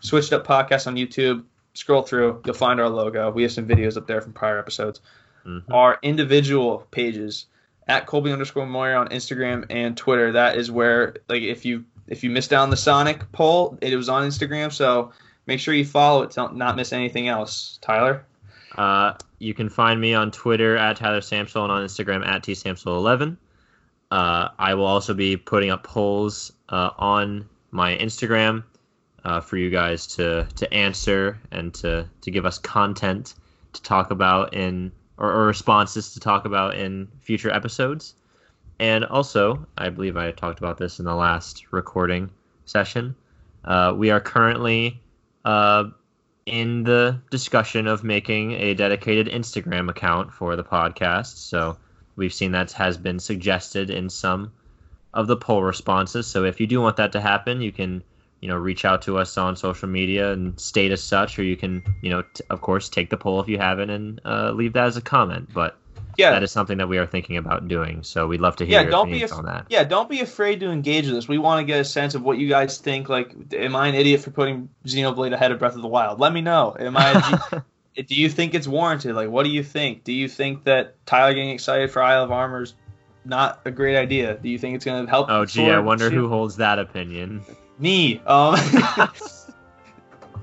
Switched up podcast on YouTube. Scroll through, you'll find our logo. We have some videos up there from prior episodes.
Mhm.
Our individual pages at Colby underscore Moyer on Instagram and Twitter. That is where like if you if you missed out on the Sonic poll, it was on Instagram. So make sure you follow it to not miss anything else. Tyler.
Uh, you can find me on Twitter at Tyler Samsel and on Instagram at tsamsel11. Uh, I will also be putting up polls uh, on my Instagram uh, for you guys to to answer and to to give us content to talk about in or, or responses to talk about in future episodes. And also, I believe I talked about this in the last recording session. Uh, we are currently uh, in the discussion of making a dedicated Instagram account for the podcast. So we've seen that has been suggested in some of the poll responses. So if you do want that to happen, you can, you know, reach out to us on social media and state as such, or you can, you know, t- of course, take the poll if you haven't and uh, leave that as a comment. But
Yeah,
that is something that we are thinking about doing. So we'd love to hear
Yeah,
your
don't be af-
on that.
Yeah, don't be afraid to engage with us. We want to get a sense of what you guys think. Like, am I an idiot for putting Xenoblade ahead of Breath of the Wild? Let me know. Am I? [laughs] [laughs] do you think it's warranted? Like, what do you think? Do you think that Tyler getting excited for Isle of Armor is not a great idea? Do you think it's going to help?
oh, gee, I wonder who holds that opinion.
Me. Um. [laughs]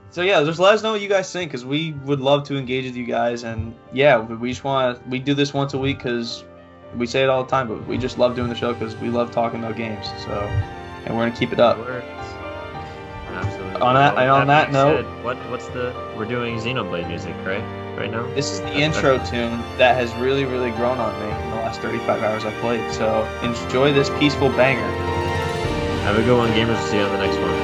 so yeah, just let us know what you guys think because we would love to engage with you guys. And yeah, we just want to. We do this once a week because we say it all the time, but we just love doing the show because we love talking about games. So, and we're gonna keep it up.
Absolutely.
On that-
Well,
and on that
being
note-
said, what what's the we're doing Xenoblade music right right now?
This is the
That's-
intro tune that has really, really grown on me in the last 35 hours I've played. So enjoy this peaceful banger.
Have a good one, gamers. See you on the next one.